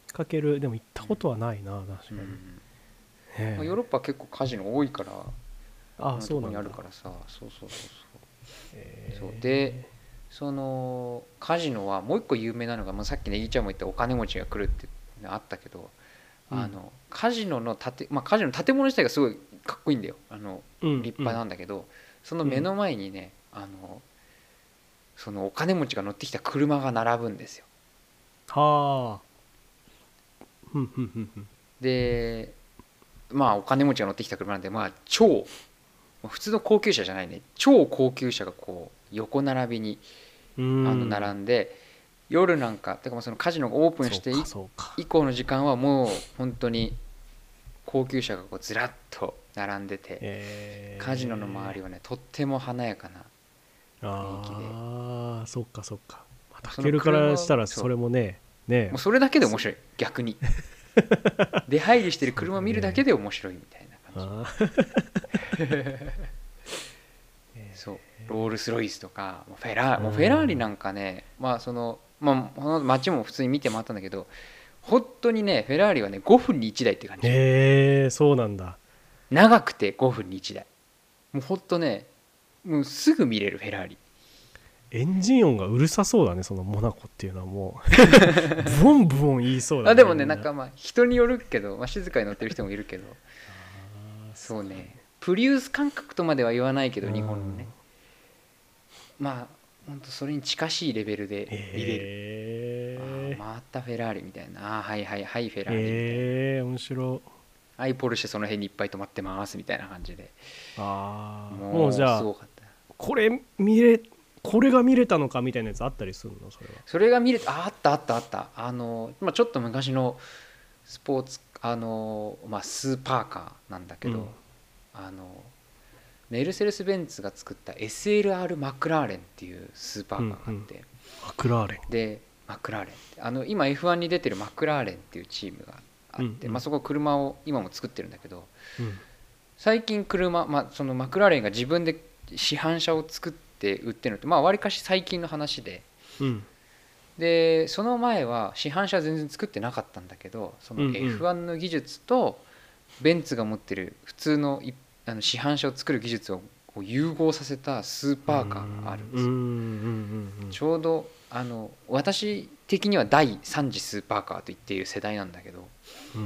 見かける。でも行ったことはないな確かに、うんねまあ、ヨーロッパは結構カジノ多いからああそうなんだ。にあるからさ。そうそうそうへーそう。でそのカジノはもう一個有名なのが、まあ、さっきねいいちゃんも言ったお金持ちが来るってのあったけど、うん。あのカジノの建、まあ、カジノの建物自体がすごいかっこいいんだよ。あのうん立派なんだけど、その目の前にねあのそのお金持ちが乗ってきた車が並ぶんですよ。はあ。でまあお金持ちが乗ってきた車なんでまあ超普通の高級車じゃないね。超高級車がこう横並びにああの並んで、夜なんかてかまあそのカジノがオープンして以降の時間はもう本当に高級車がこうずらっと並んでて、えー。カジノの周りはねとっても華やかな雰囲気で。ああそっかそっか。まあタそのケルからしたらそれもねね。もうそれだけで面白い。逆に。出入りしてる車を見るだけで面白いみたいな感じ。あー。そう。ロールス・ロイスとかフェラもうフェラーリなんかねまあそのまあこの街も普通に見て回ったんだけど本当にねフェラーリはね5分に1台って感じ。へえそうなんだ。長くて5分に1台。もうほんとねもうすぐ見れるフェラーリ。エンジン音がうるさそうだねそのモナコっていうのはもう。ブオンブオン言いそうだあでもねみなんかまあ人によるけど、まあ、静かに乗ってる人もいるけど。そうね。プリウス感覚とまでは言わないけど日本のね。まあほんとそれに近しいレベルで見れる、へえあー回ったフェラーリみたいな。あーはいはいはいフェラーリみたいな、へえ面白。いはいポルシェその辺にいっぱい止まってますみたいな感じで。ああもうもうじゃあこれ見れこれが見れたのかみたいなやつあったりするの？それは。それが見れたああったあったあった。あの、まあ、ちょっと昔のスポーツあの、まあ、スーパーカーなんだけど、うん。あのメルセデス・ベンツが作った SLR マクラーレンっていうスーパーカーがあって、マクラーレン。でマクラーレンあの今 F1 に出てるマクラーレンっていうチームがあって、うんうん。まあ、そこ車を今も作ってるんだけどうん。最近車、まあ、そのマクラーレンが自分で市販車を作って売ってるのってまあわりかし最近の話で。うん。でその前は市販車全然作ってなかったんだけどそのうんうん。F1 の技術とベンツが持ってる普通のいあの市販車を作る技術をこう融合させたスーパーカーがあるんです。よちょうどあの私的には第3次スーパーカーと言っている世代なんだけどあ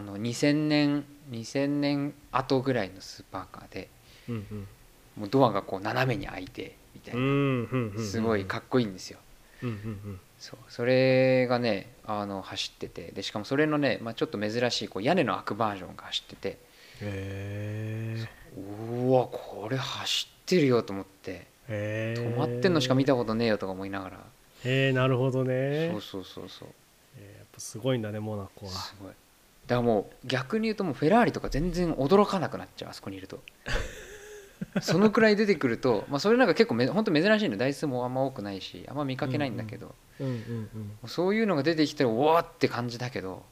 の2000年2000年後ぐらいのスーパーカーでうんうん。もうドアがこう斜めに開いてみたいなすごいかっこいいんですよ。うんうんそう。それがねあの走ってて。でしかもそれのね、まあ、ちょっと珍しいこう屋根の開くバージョンが走っててへうわこれ走ってるよと思って。えへえ止まってんのしか見たことねえよとか思いながら。へえなるほどね。そうそうそうそう。えーやっぱすごいんだねモナコは。すごい。だからもう逆に言うともうフェラーリとか全然驚かなくなっちゃうあそこにいると。そのくらい出てくると、まあ、それなんか結構め本当珍しいの台数もあんま多くないしあんま見かけないんだけど、うんうんうん。そういうのが出てきたらうわーって感じだけど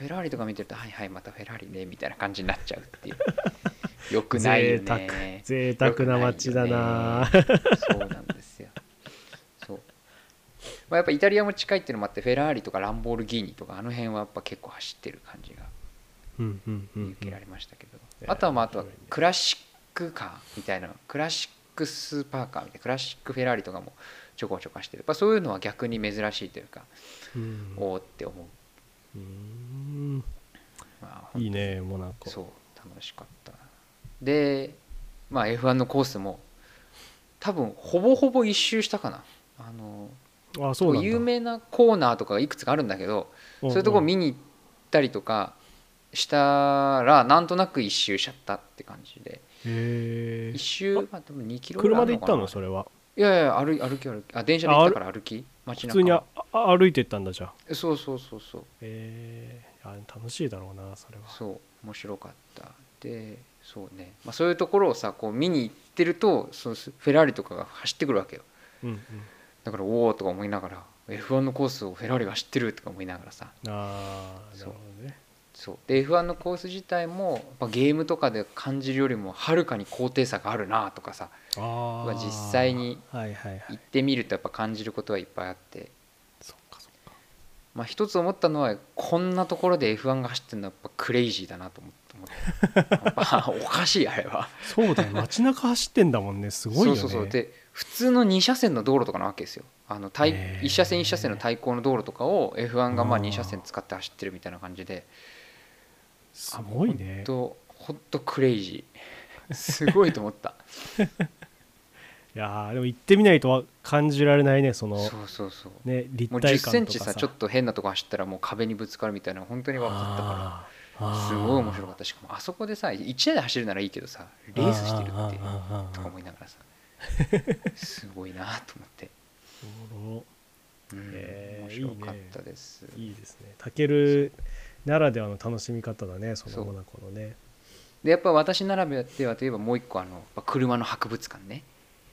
フェラーリとか見てるとはいはいまたフェラーリねみたいな感じになっちゃうっていう。よくないよね。贅沢。な街だな。そうなんですよ。そう、まあ、やっぱイタリアも近いっていうのもあってフェラーリとかランボルギーニとかあの辺はやっぱ結構走ってる感じがうんうんうん見受けられましたけど、うんあとはまああとはクラシックカーみたいなクラシックスーパーカーみたいなクラシックフェラーリとかもちょこちょこしてる。やっぱそういうのは逆に珍しいというか、うん。おおって思う、うん。まあ、いいねモナコ。そう楽しかった。で、まあ、F1 のコースも多分ほぼほぼ一周したかな。あのあそう有名なコーナーとかがいくつかあるんだけどそういうとこ見に行ったりとかしたらなんとなく一周しちゃったって感じで。一周まあ多分2キロぐらい車で行ったの？それは。いやいや歩い歩き歩き。あ電車で行ったから歩き街中。普通にああ歩いてったんだじゃあ。そうそうそうそう。へえあ楽しいだろうなそれは。そう面白かった。でそうね、まあ、そういうところをさこう見に行ってるとそのフェラーリとかが走ってくるわけよ。うんうん。だからおおとか思いながら F1 のコースをフェラーリが走ってるとか思いながらさ。ああなそうるほどねそう。で F1 のコース自体もゲームとかで感じるよりもはるかに高低差があるなとかさ。実際に行ってみるとやっぱ感じることはいっぱいあって、まあ、一つ思ったのはこんなところで F1 が走ってるのはやっぱクレイジーだなと思って。おかしいあれは。そうだよ。街中走ってんだもんね。すごいよね。そうそうそう。で普通の2車線の道路とかなわけですよ。あの対へー。1車線1車線の対向の道路とかを F1 がまああー2車線使って走ってるみたいな感じですごいね。ほんとクレイジー。すごいと思った。いやーでも行ってみないとわ感じられないねそのそうそうそう。ね立体10センチ感とかささちょっと変なとこ走ったらもう壁にぶつかるみたいな本当に分かったかあーすごい面白かった。しかもあそこでさ1台で走るならいいけどさレースしてるってとか思いながらさ。すごいなと思って、うん面白かったです。いいですね。タケルならではの楽しみ方だねそのモナコのね。でやっぱ私ならではといえばもう一個あの車の博物館ね。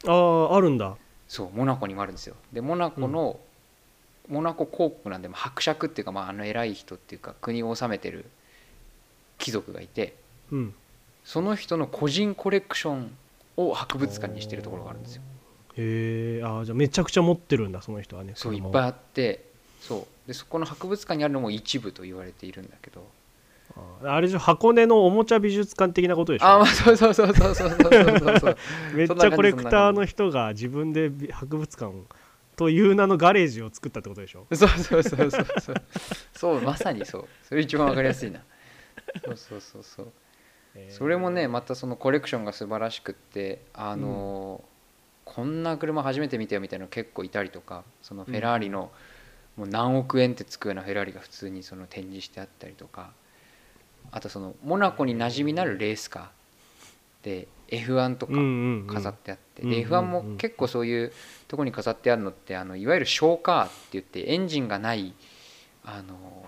あああるんだ。そうモナコにもあるんですよ。でモナコの、モナコ公国なんでまあ伯爵っていうか、まあ、あの偉い人っていうか国を治めてる貴族がいてうん。その人の個人コレクションを博物館にしてるところがあるんですよ。へえあーじゃあめちゃくちゃ持ってるんだその人はねそういっぱいあってそう。でそこの博物館にあるのも一部と言われているんだけど。あれでしょ箱根のおもちゃ美術館的なことでしょ？あまあそうそうそうそうそうそうそうそう めっちゃコレクターの人が自分で博物館という名のガレージを作ったってことでしょ？そうそうそうそうそう。そうまさにそう。それ一番わかりやすいな。そうそうそうそう。それもねまたそのコレクションが素晴らしくってあのーこんな車初めて見たよみたいなの結構いたりとかそのフェラーリのもう何億円ってつくようなフェラーリが普通にその展示してあったりとかあとそのモナコに馴染みのあるレースカーで F1 とか飾ってあって、で F1 も結構そういうとこに飾ってあるのってあのいわゆるショーカーって言ってエンジンがないあの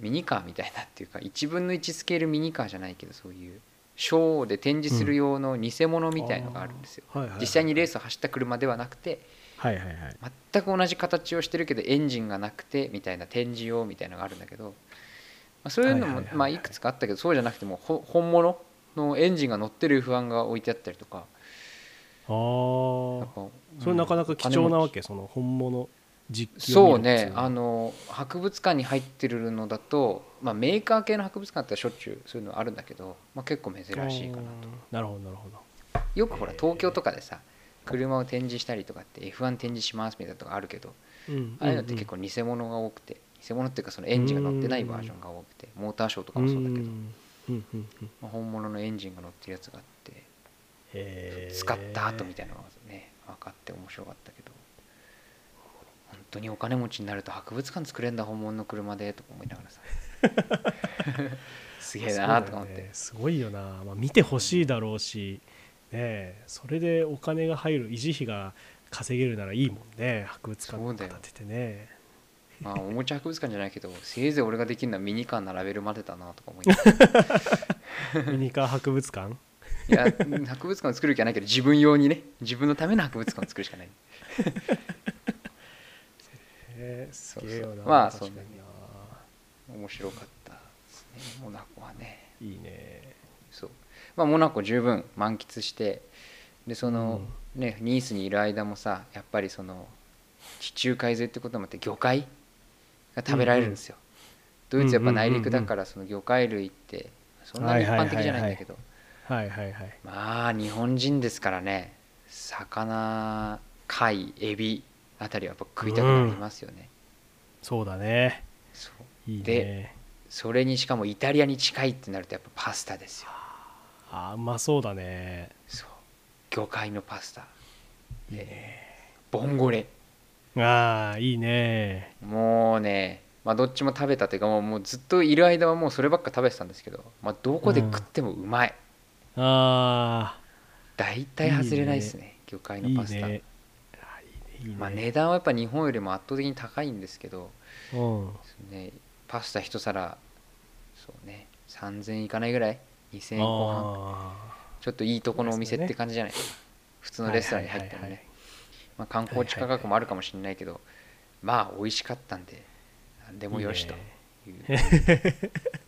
ミニカーみたいなっていうか1分の1スケールミニカーじゃないけどそういうショーで展示する用の偽物みたいのがあるんですよ、実際にレースを走った車ではなくてはいはいはい。全く同じ形をしてるけどエンジンがなくてみたいな展示用みたいなのがあるんだけど、まあ、そういうのもまあいくつかあったけどそうじゃなくてもほ本物のエンジンが乗ってる F1 が置いてあったりとか。ああそれなかなか貴重なわけ？その本物実機をそうね。あの博物館に入ってるのだと、まあ、メーカー系の博物館ってしょっちゅうそういうのあるんだけど、まあ、結構珍しいかなと。なるほどなるほど。よくほら東京とかでさ車を展示したりとかって F1 展示しますみたいなとこあるけどうんああいうのって結構偽物が多くて偽物っていうかそのエンジンが乗ってないバージョンが多くてモーターショーとかもそうだけど、んうんうんうん。まあ、本物のエンジンが乗ってるやつがあって使った後みたいなのがね分かって面白かったけど本当にお金持ちになると博物館作れんだ本物の車でとか思いながらさ。すげえなとか思って、ね。すごいよな、まあ、見てほしいだろうし、ね。え、それでお金が入る維持費が稼げるならいいもんね。博物館そうだよ建ててね。まあおもちゃ博物館じゃないけど せいぜい俺ができるのはミニカー並べるまでだなとか思いながら。ミニカー博物館？いや博物館を作る気はないけど自分用にね。自分のための博物館を作るしかない。えーすげえよな。まあ確かにな。面白かったですね。モナコはね。いいねまあモナコ十分満喫してでその、ねニースにいる間もさやっぱりその地中海沿いってこともあって魚介が食べられるんですよ、ドイツやっぱ内陸だからその魚介類ってそんなに一般的じゃないんだけど。はいはいはい。まあ日本人ですからね魚貝エビあたりはやっぱ食いたくなりますよね、そうだね。そう。いいね。でそれにしかもイタリアに近いってなるとやっぱパスタですよあーうまそうだね。そう。魚介のパスタ。いいね。ボンゴレ。ああいいね。もうねまあどっちも食べたというかもうもうずっといる間はもうそればっか食べてたんですけど、まあ、どこで食ってもうまい、あ大体外れないですね魚あいい介のパスタ。いいね。いいねまあ、値段はやっぱ日本よりも圧倒的に高いんですけど、うん。ね、パスタ一皿そうね3000円いかないぐらい2000円後半。あちょっといいとこのお店って感じじゃない？ですか普通のレストランに入ってもね。まあ観光地価格もあるかもしれないけどまあ美味しかったんで何でもよしという。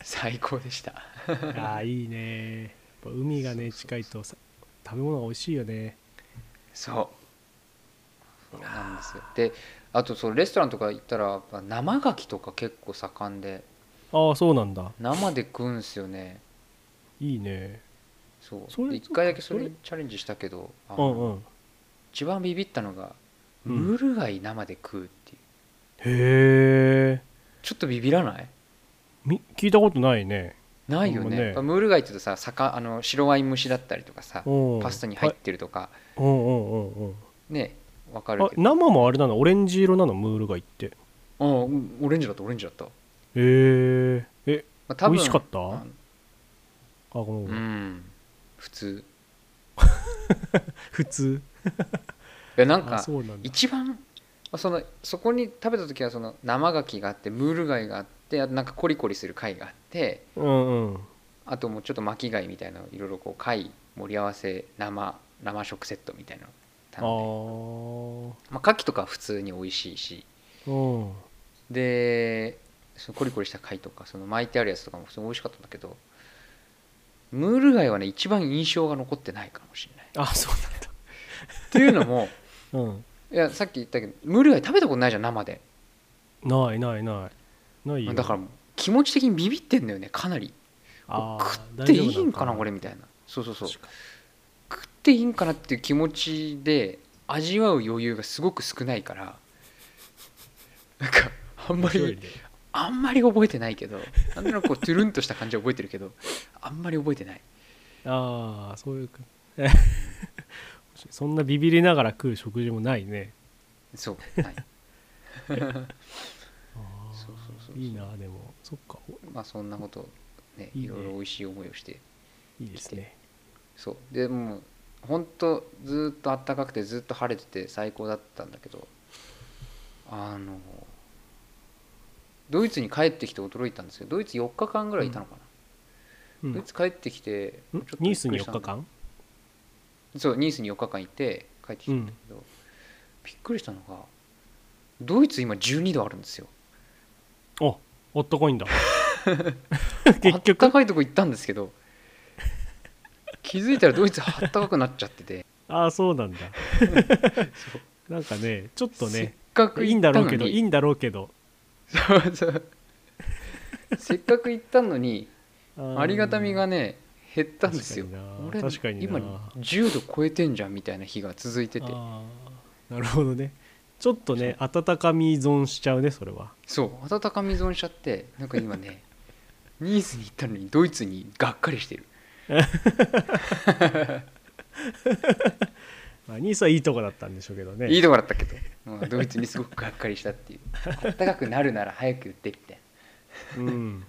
最高でした。ああいいね。やっぱ海がね近いとさ食べ物が美味しいよね。そう。そうなんですよ。であとそうレストランとか行ったらやっぱ生牡蠣とか結構盛んで。ああそうなんだ。生で食うんすよねいいね。そう。それで一回だけそれチャレンジしたけどあのうんうん。一番ビビったのがうんムール貝生で食うっていう。へえちょっとビビらない？み聞いたことないね。ないよね。ね。やっぱムール貝って言うとさ魚あの白ワイン蒸しだったりとかさうん。パスタに入ってるとか。うんうんうんうん。ねわかるあけど。生もあれなの？オレンジ色なの？ムール貝って。へあうんオレンジだったオレンジだった。ええあ、多分美味しかった？ああごめんごうめん。ん。普通。普通。あいやなんかそうなんだ。一番まあそのそこに食べた時はその生牡蠣があってムール貝があってあとなんかコリコリする貝があってうんうん。あともうちょっと巻き貝みたいなのいろいろこう貝盛り合わせ生生食セットみたいなのあ頼んで。ー。まあ、牡蠣とかは普通に美味しいし。うん。でそのコリコリした貝とかその巻いてあるやつとかも普通に美味しかったんだけどムール貝はね一番印象が残ってないかもしれない。あそうっていうのもなんだうん。いやさっき言ったけどムール貝食べたことないじゃん生で。ないないない。ないよ。だから気持ち的にビビってんだよねかなり。食っていいんかなこれみたいな。そうそうそう。食っていいんかなっていう気持ちで味わう余裕がすごく少ないからなんかあんまりあんまり覚えてないけどなんとなくこうトゥルンとした感じは覚えてるけどあんまり覚えてない。ああそういうか。そんなビビりながら食う食事もないね。そうない。そうそうそういいなでも。そっか。まあそんなことねいろいろ美味しい思いをしていいですね。そう。でもう本当ずっと暖かくてずっと晴れてて最高だったんだけどあのドイツに帰ってきて驚いたんですけどドイツ4日間ぐらいいたのかな、うん。ドイツ帰ってきてん。ちょっとニースに4びっくりしたんだ日間？そうニースに4日間いて帰ってきたんだけど、びっくりしたのがドイツ今12度あるんですよ。ああったかいんだ。あ結った局かいとこ行ったんですけど気づいたらドイツあったかくなっちゃってて。ああそうなんだ。なんかねちょっとせっねかくいいんだろうけどいいにんだろうけどそうそう。せっかく行ったのにあありがたみがね減ったんですよ。確かにな。俺確かにな。今10度超えてんじゃんみたいな日が続いてて。なるほどね。ちょっとね温かみ依存しちゃうねそれは。そう温かみ依存しちゃってなんか今ね ニースに行ったのにドイツにがっかりしてる まあニースはいいとこだったんでしょうけどね。いいとこだったけど、まあ、ドイツにすごくがっかりしたっていう。暖かくなるなら早く言ってみたいうん。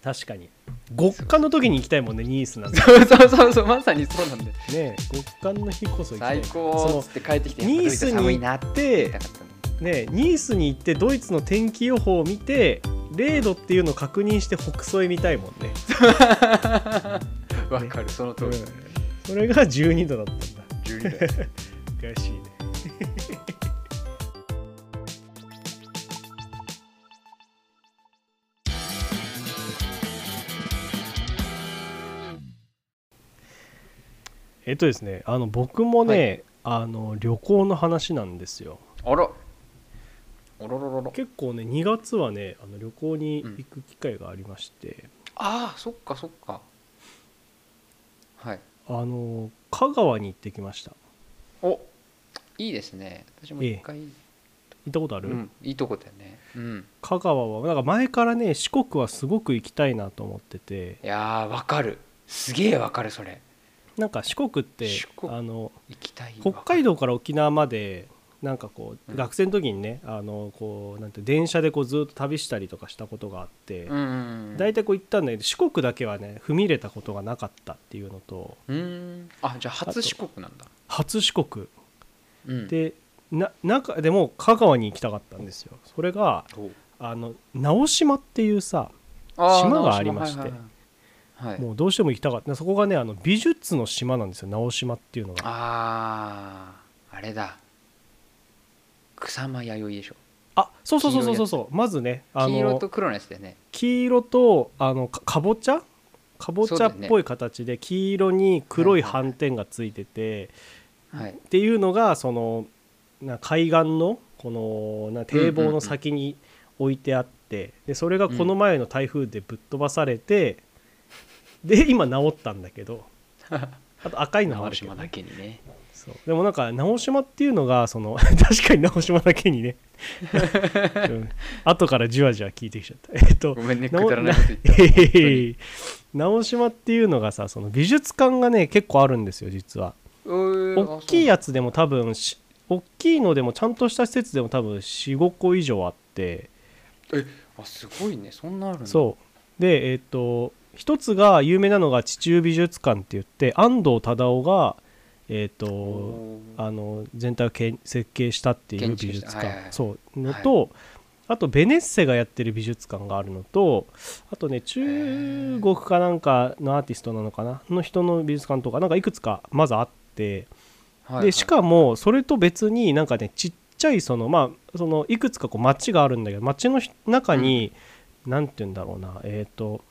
確かに。極寒の時に行きたいもんねニースなんて。なそうそうそうそうまさにそうなんだよ。ね極寒の日こそ行きたい。最高っつって帰ってきてニースになってねニースに行ってドイツの天気予報を見て0度っていうのを確認して北総へ見たいもんね、わかるその通り。うんそれが12度だったんだ12度悔しいね。えっとですねあの僕もね、あの旅行の話なんですよ。あら。おろろろろ結構ね2月はねあの旅行に行く機会がありまして、ああそっかそっか。はい。あの香川に行ってきました。おいいですね。私も一回、行ったことある、うん、いいとこだよね。うん。香川はなんか前からね四国はすごく行きたいなと思ってて。いやーわかる。すげえわかるそれ。なんか四国ってあの北海道から沖縄までなんかこう、うん。学生の時にねあのこうなんて電車でこうずっと旅したりとかしたことがあって、大体こう行ったんだけど四国だけはね踏み入れたことがなかったっていうのとあじゃあ初四国なんだ。初四国。うん。でな中でも香川に行きたかったんですよ。それがおあの直島っていうさ島がありましてはいもうどうしても行きたかった。そこがねあの美術の島なんですよ直島っていうのが。あああれだ草間弥生でしょ。あそうそうそうそうそう。そうまずねあの黄色と黒のやつだよね。黄色とあのかかぼちゃ？かぼちゃっぽい形で黄色に黒い斑点がついてて、はい。っていうのがそのな海岸のこのな堤防の先に置いてあってでそれがこの前の台風でぶっ飛ばされて、で今治ったんだけど あと赤いのもあるけどね、けにねそう。でもなんか直島っていうのがその 確かに直島だけにね、うん、後からじわじわ聞いてきちゃった。えっとごめんねくなだらないこと言った。直島っていうのがさその美術館がね結構あるんですよ実は。大きいやつでも多分し大きいのでもちゃんとした施設でも多分45個以上あって。あすごいね。そんなあるんだ。そう。でえっ、と一つが有名なのが地中美術館って言って安藤忠雄がえっ、とあの全体をけん設計したっていう建美術館、はいはいそう。のと、あとベネッセがやってる美術館があるのとあとね中国かなんかのアーティストなのかな？の人の美術館とかなんかいくつかまずあってでしかもそれと別になんかねちっちゃいそのまあそのいくつかこう街があるんだけど街のひ中に、なんて言うんだろうなえっ、と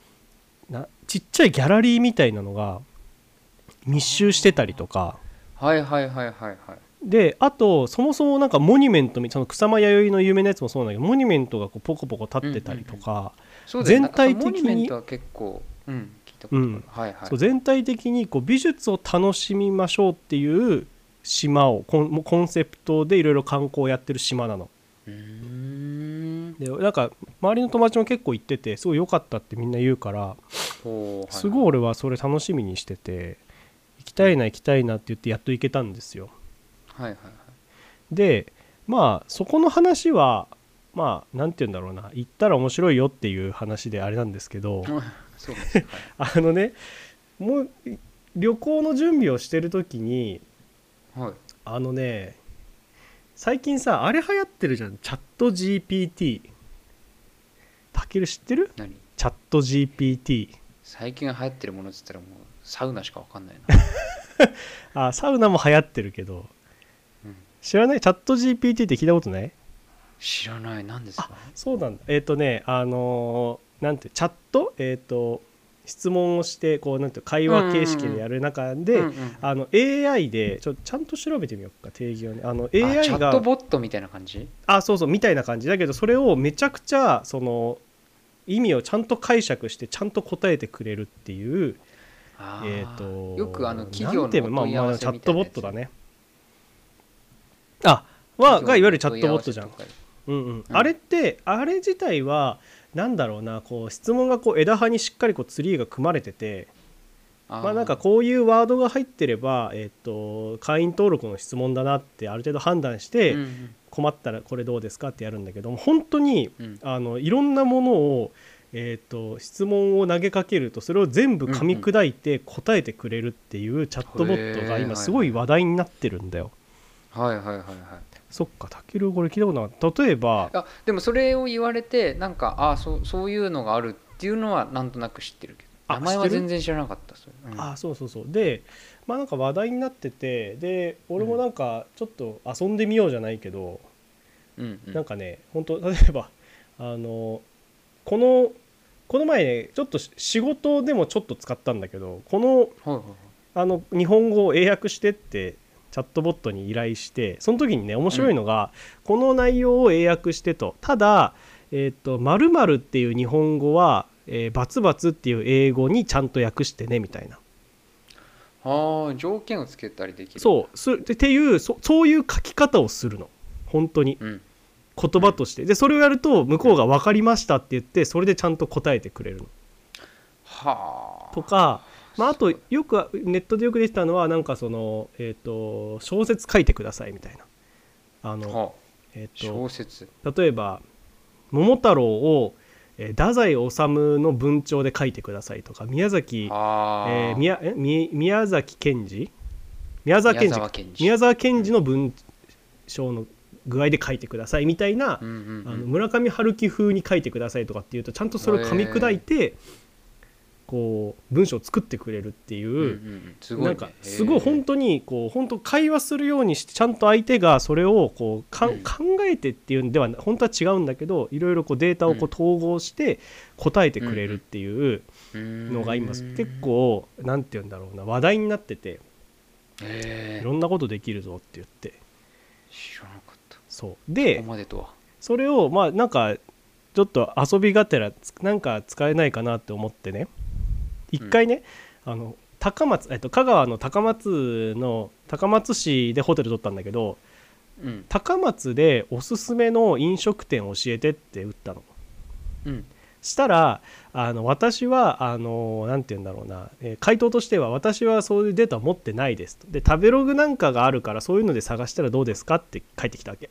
なちっちゃいギャラリーみたいなのが密集してたりとかはいはいはいはいはい。であとそもそもなんかモニュメントみその草間彌生の有名なやつもそうなんだけどモニュメントがこうポコポコ立ってたりとか、そうんかそのモニュメントは結構うんうん。はいはい。そう全体的にこう美術を楽しみましょうっていう島をコンコンセプトでいろいろ観光をやってる島なの。でなんか周りの友達も結構行っててすごい良かったってみんな言うからほうすごい俺はそれ楽しみにしてて行きたいな行きたいなって言ってやっと行けたんですよ。はいはいはい。でまあそこの話はまあなんて言うんだろうな。行ったら面白いよっていう話であれなんですけどはい。そうです。ね あのねもう旅行の準備をしてる時にはい、はい、あのね最近さあれ流行ってるじゃん。チャット GPT たける知ってる？何？チャット GPT 最近流行ってるものっつったらもうサウナしかわかんないな、あサウナも流行ってるけど。うん、知らない？チャット GPT って聞いたことない？知らない。何ですか？そうなんだ。えっ、とねあのーなんてチャット？えっ、と質問をしてこうなんて会話形式でやる中で、うんうんあの AI でちょちゃんと調べてみようか定義をね。あのあチ AI ャッがトボットみたいな感じ？あそうそうみたいな感じ。だけどそれをめちゃくちゃその意味をちゃんと解釈してちゃんと答えてくれるっていうえっ、とよくあの企業のままあチャットボットだね。あはがいわゆるチャットボットじゃん。うんうん。うん。あれってあれ自体はなんだろうなこう質問がこう枝葉にしっかりこうツリーが組まれててまあなんかこういうワードが入ってれば、えっと会員登録の質問だなってある程度判断して、うんうん。困ったらこれどうですかってやるんだけども本当にうん。あのいろんなものを、えー、と質問を投げかけるとそれを全部噛み砕いて答えてくれるっていうチャットボットが今すごい話題になってるんだよ。はいはいはいはい。そっかたけるこれ聞いたことなかった。例えばあでもそれを言われてなんかあそうそういうのがあるっていうのはなんとなく知ってるけど。あ名前は全然知らなかったそれ、うん。あそうそうそう。でまあなんか話題になっててで俺もなんかちょっと遊んでみようじゃないけど、うんうん。なんかね本当例えばあのこのこの前ねちょっとし仕事でもちょっと使ったんだけどこのあの日本語を英訳してってチャットボットに依頼してその時にね面白いのが、この内容を英訳してと。ただえっ、と〇〇っていう日本語は、えーバツバツっていう英語にちゃんと訳してねみたいな。ああ条件をつけたりできる。そう。すでっていうそそういう書き方をするの。本当に。う、ん、言葉として。でそれをやると向こうが分かりましたって言ってそれでちゃんと答えてくれるの。はあ。とか、まあ、あとよくネットでよく出てたのはなんかその、えー、と小説書いてくださいみたいな。あの、はあ。えー、小説。と例えば「桃太郎」を、えー太宰治の文帳で書いてくださいとか宮崎、えー宮えみ宮崎賢治？宮沢賢治宮沢賢治。宮沢賢治の文章の具合で書いてくださいみたいな、あの村上春樹風に書いてくださいとかっていうとちゃんとそれを噛み砕いて、こう文章を作ってくれるっていう、うなんかすごい本当当にこう本当会話するようにしてちゃんと相手がそれをこうか考えてっていうんではな本当は違うんだけどいろいろこうデータをこう統合して答えてくれるっていうのが今結構なんて言うんだろうな話題になってていろんなことできるぞって言って。知らなそう。こでこまでとは。それをまあなんかちょっと遊びがてらつなんか使えないかなって思ってね。一回ね、あの高松、えっと、香川の高松の高松市でホテル取ったんだけどうん。高松でおすすめの飲食店教えてって打ったの。うん。したらあの私はあのて言うんだろうな、えー回答としては私はそういうデータを持ってないですと。で食べログなんかがあるからそういうので探したらどうですかって返ってきたわけ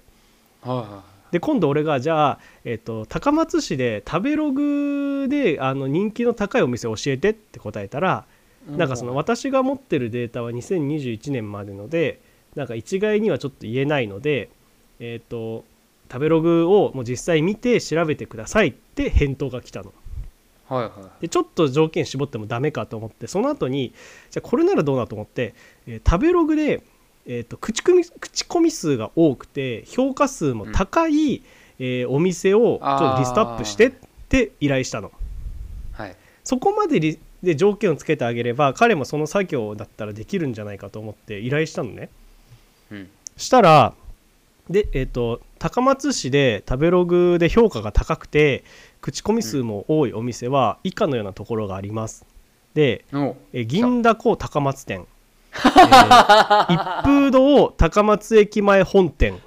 はいはいで今度俺がじゃあ、えっと高松市で食べログであの人気の高いお店を教えてって答えたらなんかその私が持ってるデータは2021年までのでなんか一概にはちょっと言えないのでえっ、と食べログをもう実際見て調べてくださいって返答が来たの。はいはいでちょっと条件絞ってもダメかと思ってその後にじゃあこれならどうだと思って、えー食べログで、えー、と口コミ口コミ数が多くて評価数も高い、えーお店をちょっとリストアップしてって依頼したの。はい。そこまでリで条件をつけてあげれば彼もその作業だったらできるんじゃないかと思って依頼したのね。うん。したらで、えー、と高松市で食べログで評価が高くて口コミ数も多いお店は以下のようなところがあります。で、お。えー銀だこ高松店、えー一風堂高松駅前本店。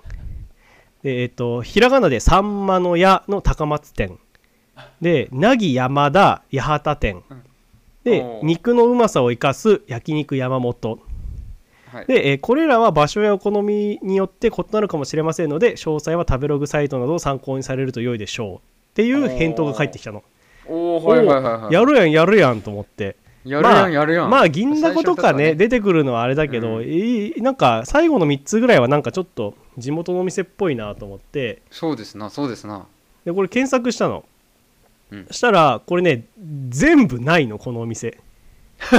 でえっ、とひらがなでさんまの屋の高松店。で凪山田八幡店。で肉のうまさを生かす焼肉山本。はい。で、えーこれらは場所やお好みによって異なるかもしれませんので詳細は食べログサイトなどを参考にされると良いでしょう。っていう返答が返ってきたの。おおはいはいはいはい。やるやんやるやんと思って。やるやんやるやん。まあ銀だことかね出てくるのはあれだけど、うん。いいなんか最後の3つぐらいはなんかちょっと地元のお店っぽいなと思って。そうですなそうですな。でこれ検索したの、うん。したらこれね全部ないのこのお店。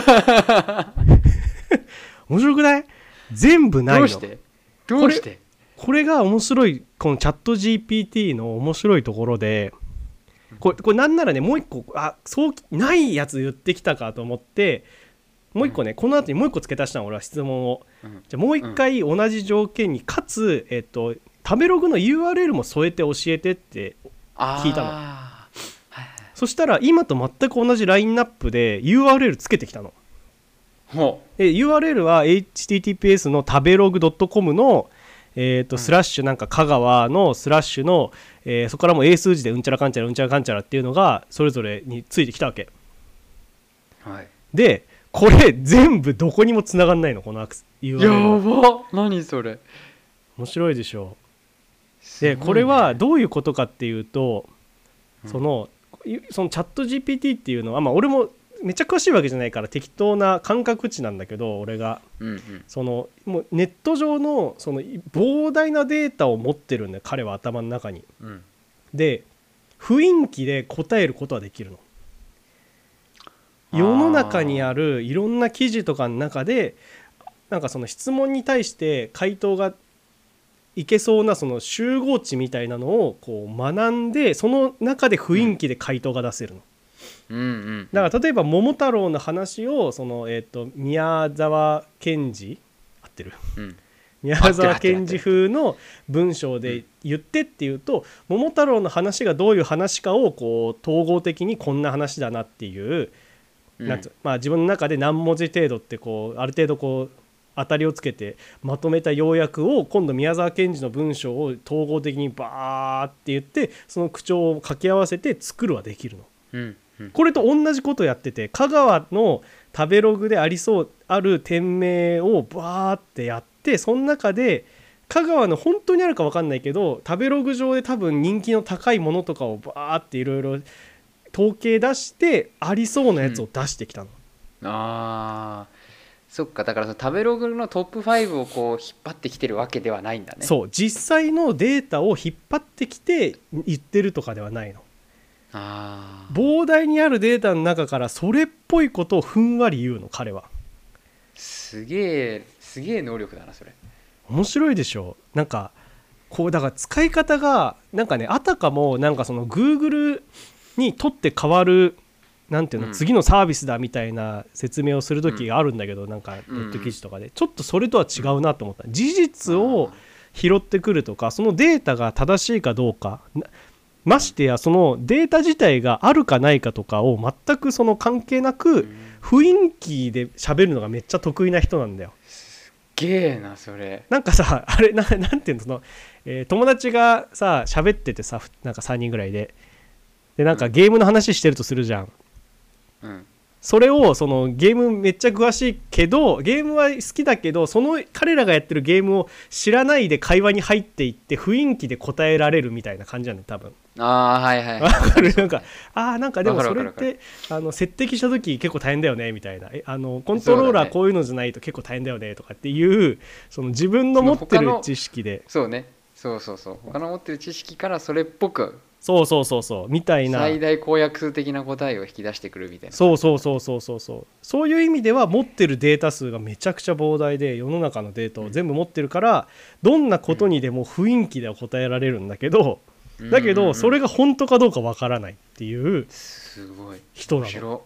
面白くない？全部ないの。どうして？どうして？これが面白いこのチャット GPT の面白いところでこれこれなんならねもう一個あそうないやつ言ってきたかと思ってもう一個ね、この後にもう一個付け足したの俺は質問を。うん。じゃあもう一回同じ条件にかつ、えっと、食べログの URL も添えて教えてって聞いたの。はいはい。そしたら今と全く同じラインナップで URL つけてきたの。URL は https の食べログ .com の、えーとうん。スラッシュなんか香川のスラッシュの、えーそこからもう英数字でうんちゃらかんちゃらうんちゃらかんちゃらっていうのがそれぞれについてきたわけ。うはい。でこれ全部どこにもつながんないの？このアクセや URL ば。何それ。面白いでしょ。すごいね。でこれはどういうことかっていうと、うんそのいそのチャット GPT っていうのは、まあ、俺もめっちゃ詳しいわけじゃないから適当な感覚値なんだけど俺がうんうんそのもうネット上のその膨大なデータを持ってるんだよ彼は頭の中に。うんで雰囲気で答えることはできるの。世の中にあるいろんな記事とかの中でなんかその質問に対して回答がいけそうなその集合値みたいなのをこう学んでその中で雰囲気で回答が出せるの。うんうんだから例えば桃太郎の話をその、えー、と宮沢賢治合ってる？うん。宮沢賢治風の文章で言ってっていうと「桃太郎」の話がどういう話かをこう統合的にこんな話だなっていう、うん。なんまあ、自分の中で何文字程度ってこうある程度こう当たりをつけてまとめた要約を今度宮沢賢治の文章を統合的にバーって言ってその口調を掛け合わせて作るはできるの。うんうんこれと同じことやってて香川の食べログでありそうある店名をバーってやってその中で香川の本当にあるか分かんないけど食べログ上で多分人気の高いものとかをバーっていろいろ統計出してありそうなやつを出してきたの。あー。そっか。だからその食べログのトップ5をこう引っ張ってきてるわけではないんだね。そう。実際のデータを引っ張ってきて言ってるとかではないの。膨大にあるデータの中からそれっぽいことをふんわり言うの彼は。すげえすげえ能力だなそれ。面白いでしょ？なんかこうだから使い方がなんかねあたかもなんかその Google にとって変わるなんていうの、うん。次のサービスだみたいな説明をする時があるんだけど、なんかネット記事とかで、ちょっとそれとは違うなと思った。事実を拾ってくるとかそのデータが正しいかどうかなましてやそのデータ自体があるかないかとかを全くその関係なうくん。雰囲気で喋るのがめっちゃ得意な人なんだよ。ゲえなそれ。なんかさ あれななんていうの？その、えー友達がさ喋っててさふなんか3人ぐらいで。でなんかうん。ゲームの話してるとするじゃん、うんそれをそのゲームめっちゃ詳しいけどゲームは好きだけどその彼らがやってるゲームを知らないで会話に入っていって雰囲気で答えられるみたいな感じなんだよ多分。ああはいはい わかる。なんかああなんかでもそれってあの設定した時結構大変だよねみたいな。えあのコントローラーこういうのじゃないと結構大変だよねとかっていうその自分の持ってる知識で。そうね。そうそうそう。他の持ってる知識からそれっぽくそうそうそうそうみたいな。最大公約数的な答えを引き出してくるみたいな。そうそうそうそうそうそう。そういう意味では持ってるデータ数がめちゃくちゃ膨大で世の中のデータを全部持ってるからどんなことにでも雰囲気では答えられるんだけどだけどそれがが本当かどうかわからないっていうすごい。人なの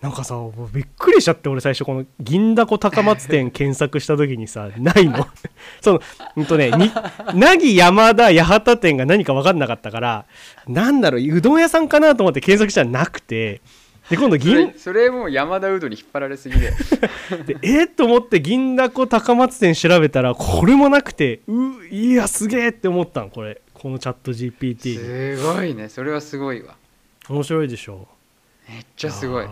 なんかさびっくりしちゃって俺最初この銀だこ高松店検索した時にさ ないの？そのうんとねに凪山田八幡店が何か分かんなかったからなんだろううどん屋さんかなと思って検索したらなくてで今度そ銀れそれもう山田うどんに引っ張られすぎで。でえっと思って銀だこ高松店調べたらこれもなくてういやすげえって思ったのこれ。このチャット GPT に。すごいね。それはすごいわ。面白いでしょめっちゃすごい。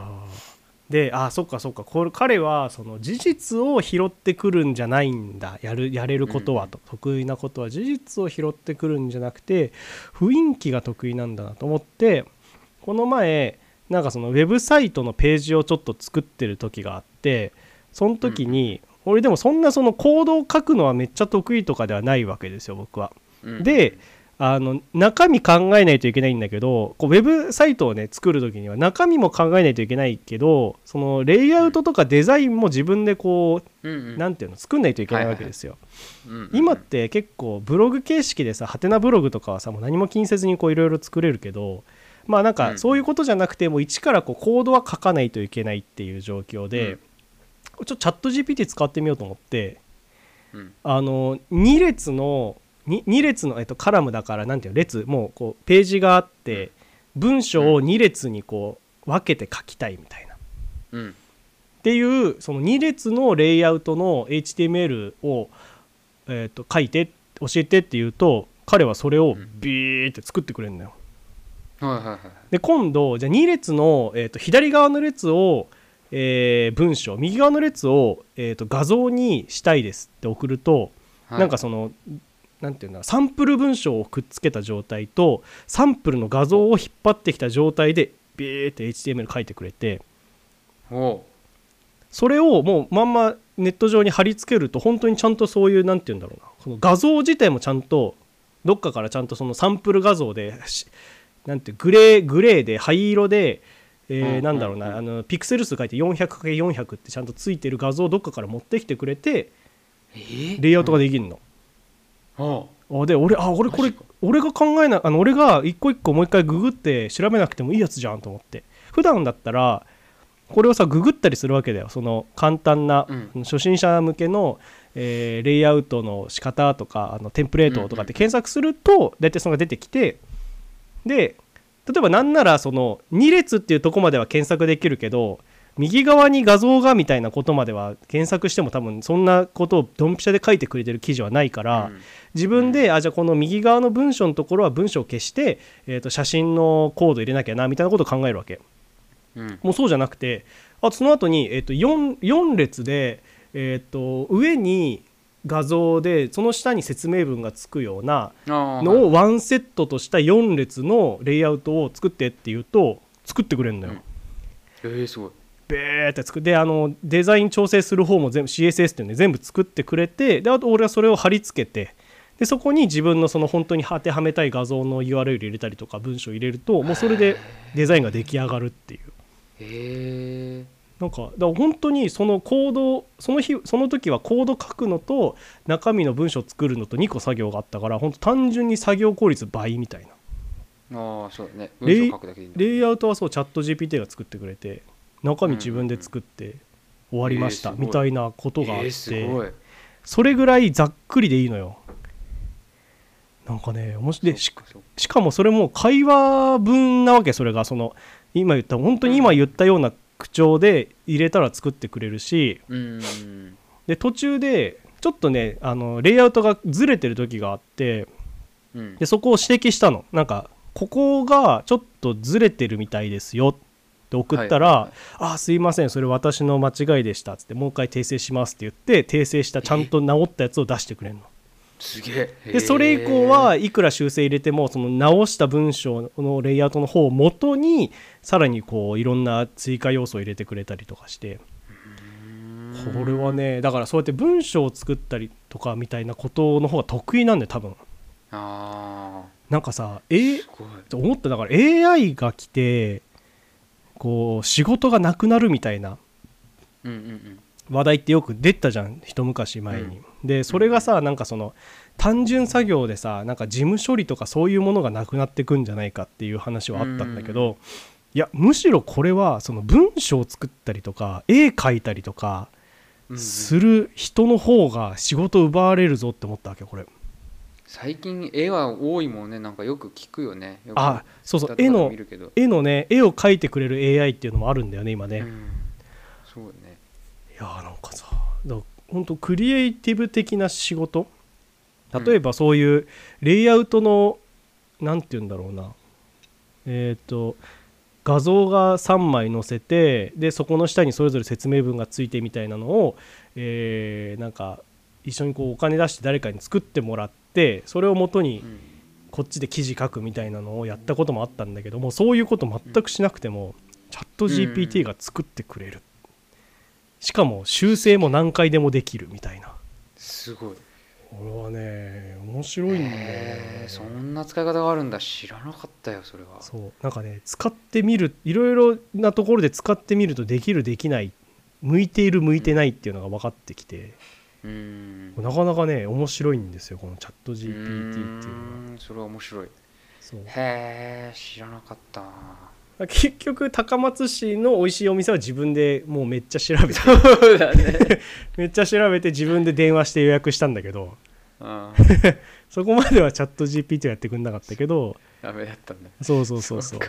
であそっかそっか。これ彼はその事実を拾ってくるんじゃないんだ。やるやれることはと、得意なことは事実を拾ってくるんじゃなくて雰囲気が得意なんだなと思ってこの前なんかそのウェブサイトのページをちょっと作ってる時があってその時に、俺でもそんなそのコードを書くのはめっちゃ得意とかではないわけですよ僕は。うん。であの中身考えないといけないんだけどこうウェブサイトをね作る時には中身も考えないといけないけどそのレイアウトとかデザインも自分でこうんううん。なんていうの作んないといけないわけですよ。今って結構ブログ形式でさハテナブログとかはさもう何も気にせずにこういろいろ作れるけどまあなんうんかそういうことじゃなくてもう一からこうコードは書かないといけないっていう状況で、うん。ちょっとチャット GPT 使ってみようと思ってうん。あの2列の 2, 2列の、えっと、カラムだからなんていうの列もうこうページがあって文章を2列にこう分けて書きたいみたいな。っうん。ていうその2列のレイアウトの HTML を、えっと書いて教えてって言うと彼はそれをビーって作ってくれるんだよ。で今度じゃあ2列の、えー、と左側の列を、えー文章右側の列を、えー、と画像にしたいですって送ると、はい。なんかそのなんていうんだサンプル文章をくっつけた状態とサンプルの画像を引っ張ってきた状態でビーって HTML 書いてくれてそれをもうまんまネット上に貼り付けると本当にちゃんとそういうなんていうんだろうなその画像自体もちゃんとどっかからちゃんとそのサンプル画像でしなんてグレーグレーで灰色で、えなんだろうな、うんあのピクセル数書いて 400×400 ってちゃんとついてる画像をどっかから持ってきてくれてえー？レイアウトができるの。で俺あ俺これ俺が考えなあの俺が一個一個もう一回ググって調べなくてもいいやつじゃんと思って。普段だったらこれをさググったりするわけだよ。その簡単な、うん。初心者向けの、えーレイアウトの仕方とかあのテンプレートとかって検索すると大体そのが出てきてで例えばなんならその2列っていうとこまでは検索できるけど右側に画像がみたいなことまでは検索しても多分そんなことをドンピシャで書いてくれてる記事はないから、うん自分で、あじゃあこの右側の文章のところは文章を消して、えー、と写真のコード入れなきゃなみたいなことを考えるわけ。うん。もうそうじゃなくてあその後に、えー、と 4, 4列で、えー、と上に画像でその下に説明文がつくようなのをワンセットとした4列のレイアウトを作ってっていうと作ってくれるんだよ、うん。えー、すごい。ベーって作であのデザイン調整する方も全部 CSS っていうんで全部作ってくれてであと俺はそれを貼り付けてでそこに自分のその本当に当てはめたい画像の URL 入れたりとか文章入れるともうそれでデザインが出来上がるっていう。へえなんかだから本当にそのコードその日その時はコード書くのと中身の文章作るのと2個作業があったから本当単純に作業効率倍みたいな。ああそうだね。レイレイアウトはそうチャット GPT が作ってくれて中身自分で作って終わりましたみたいなことがあってそれぐらいざっくりでいいのよなんかね面白い。でししかもそれも会話文なわけそれがその今言った本当に今言ったような口調で入れたら作ってくれるしうん。で途中でちょっとねあのレイアウトがずれてる時があってうん。でそこを指摘したの。なんかここがちょっとずれてるみたいですよ。って送ったら「はいあーすいませんそれ私の間違いでした」っつって「もう一回訂正します」って言って訂正したちゃんと直ったやつを出してくれるの。すげえ。でそれ以降はいくら修正入れてもその直した文章のレイアウトの方を元にさらにこういろんな追加要素を入れてくれたりとかして。これはねだからそうやって文章を作ったりとかみたいなことの方が得意なんだよ多分。あなんかさあえすごい。思った。だから AI が来てこう仕事がなくなるみたいなうんうんうん。話題ってよく出たじゃん一昔前に、でそれがさなんかその単純作業でさなんか事務処理とかそういうものがなくなってくんじゃないかっていう話はあったんだけど、いやむしろこれはその文章を作ったりとか絵描いたりとかする人の方が仕事奪われるぞって思ったわけこれ。最近絵は多いもんねなんかよく聞くよね。よくあそうそう絵の絵のね絵を描いてくれる AI っていうのもあるんだよね今ね、うん。そうね。いやーなんかさだ本当クリエイティブ的な仕事？例えばそういうレイアウトのなんて言うんだろうな。えっ、と画像が3枚載せてでそこの下にそれぞれ説明文がついてみたいなのを、えーなんか一緒にこうお金出して誰かに作ってもらってそれをもとにうん。こっちで記事書くみたいなのをやったこともあったんだけどもそういうこと全くしなくてもチャット GPT が作ってくれるしかも修正も何回でもできるみたいな。すごい。これはね面白いんだよね。そんな使い方があるんだ。知らなかったよそれは。そう。なんかね使ってみるいろいろなところで使ってみるとできるできない向いている向いてないっていうのが分かってきて、うん。なかなかね面白いんですよこのチャット GPT っていうのは。うんそれは面白い。そう。へえ知らなかった結局高松市の美味しいお店は自分でもうめっちゃ調べてそうだね。めっちゃ調べて自分で電話して予約したんだけどうん そこまではチャット GPT はやってくんなかったけどダメだったんだ。そうそうそうそう。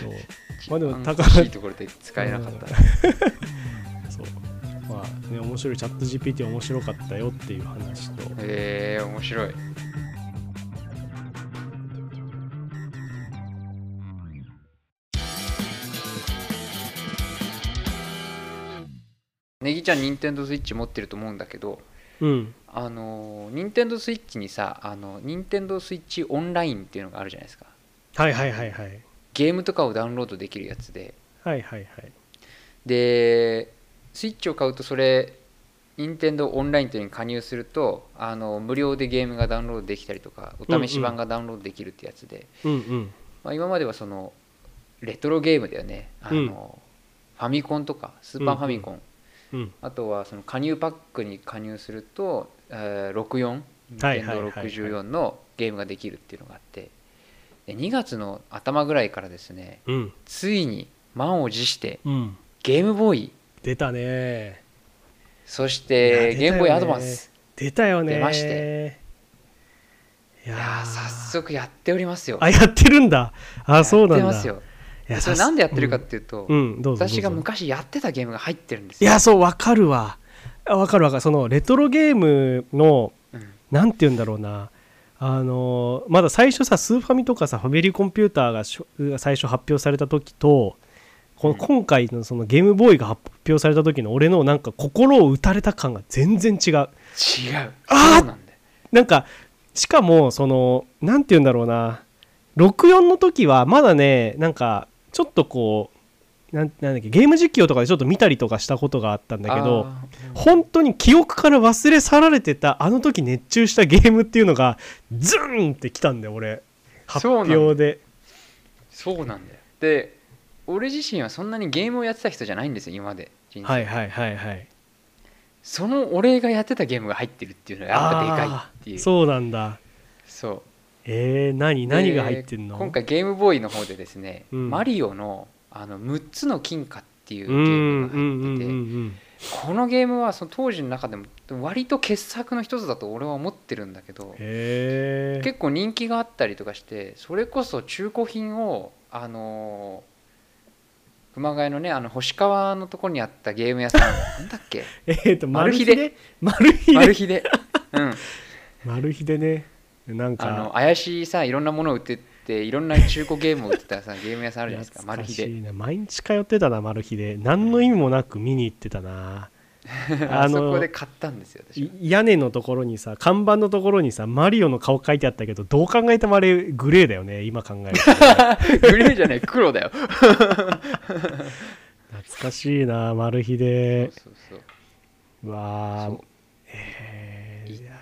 そうまあでも高高いところで使えなかった。そう。まあね面白いチャット GPT 面白かったよっていう話と。へえ面白いネギちゃんニンテンドースイッチ持ってると思うんだけどうん。あのニンテンドースイッチにさあのニンテンドースイッチオンラインっていうのがあるじゃないですか。はいはいはいはい。ゲームとかをダウンロードできるやつで。はいはいはい。でスイッチを買うとそれ任天堂オンラインというのに加入するとあの無料でゲームがダウンロードできたりとかお試し版がダウンロードできるってやつで、うんうん。まあ、今まではそのレトロゲームだよね。あの、うん。ファミコンとかスーパーファミコン、うんあとはその加入パックに加入すると、えー、64はい任天堂はいはいはい。64のゲームができるっていうのがあってで2月の頭ぐらいからですねうん。ついに満を持してうん。ゲームボーイ。出たね。そしてゲームボーイアドバンス。出たよね。出まして。いや早速やっておりますよ。あやってるんだ。あそうなんだ。やってますよ。いやそれなんでやってるかっていうと、うん、うんどう私が昔やってたゲームが入ってるんですよ。いやそうわかるわ。あわかるわ。かるそのレトロゲームのうん。なんて言うんだろうな。あのまだ最初さスーファミとかさファミリーコンピューターが最初発表された時とこのうん。今回のそのゲームボーイが発表された時の俺のなんか心を打たれた感が全然違う。違う。あななんかしかもそのなんて言うんだろうな。64の時はまだねなんかちょっとこうなんなんだっけゲーム実況とかでちょっと見たりとかしたことがあったんだけど本当に記憶から忘れ去られてたあの時熱中したゲームっていうのがズンってきたんだよ俺。発表で。そうなんだよ。で俺自身はそんなにゲームをやってた人じゃないんですよ今まで。はいはいはいはい。その俺がやってたゲームが入ってるっていうのがやっぱでかいっていう。そうなんだ。そうえー、何何が入ってんの？で今回ゲームボーイの方でですね、うん。マリオのあの6つの金貨っていううんゲーうんムが入ってて、うんこのゲームはその当時の中でも割と傑作の一つだと俺は思ってるんだけど結構人気があったりとかしてそれこそ中古品をあのー熊谷のねあの星川のところにあったゲーム屋さん なんだっけ？えーとマルマルヒデヒデマルヒデマルヒデうん。マルヒデねなんあのか怪しいさいろんなものを売ってっていろんな中古ゲームを売ってたさ ゲーム屋さんあるじゃないですかマル秘で。毎日通ってたなマル秘で。何の意味もなく見に行ってたな。あそこで買ったんですよ屋根のところにさ看板のところにさマリオの顔書いてあったけどどう考えてもあれグレーだよね今考えるとね。グレーじゃない黒だよ。懐かしいなマル秘で。そうそうう。わ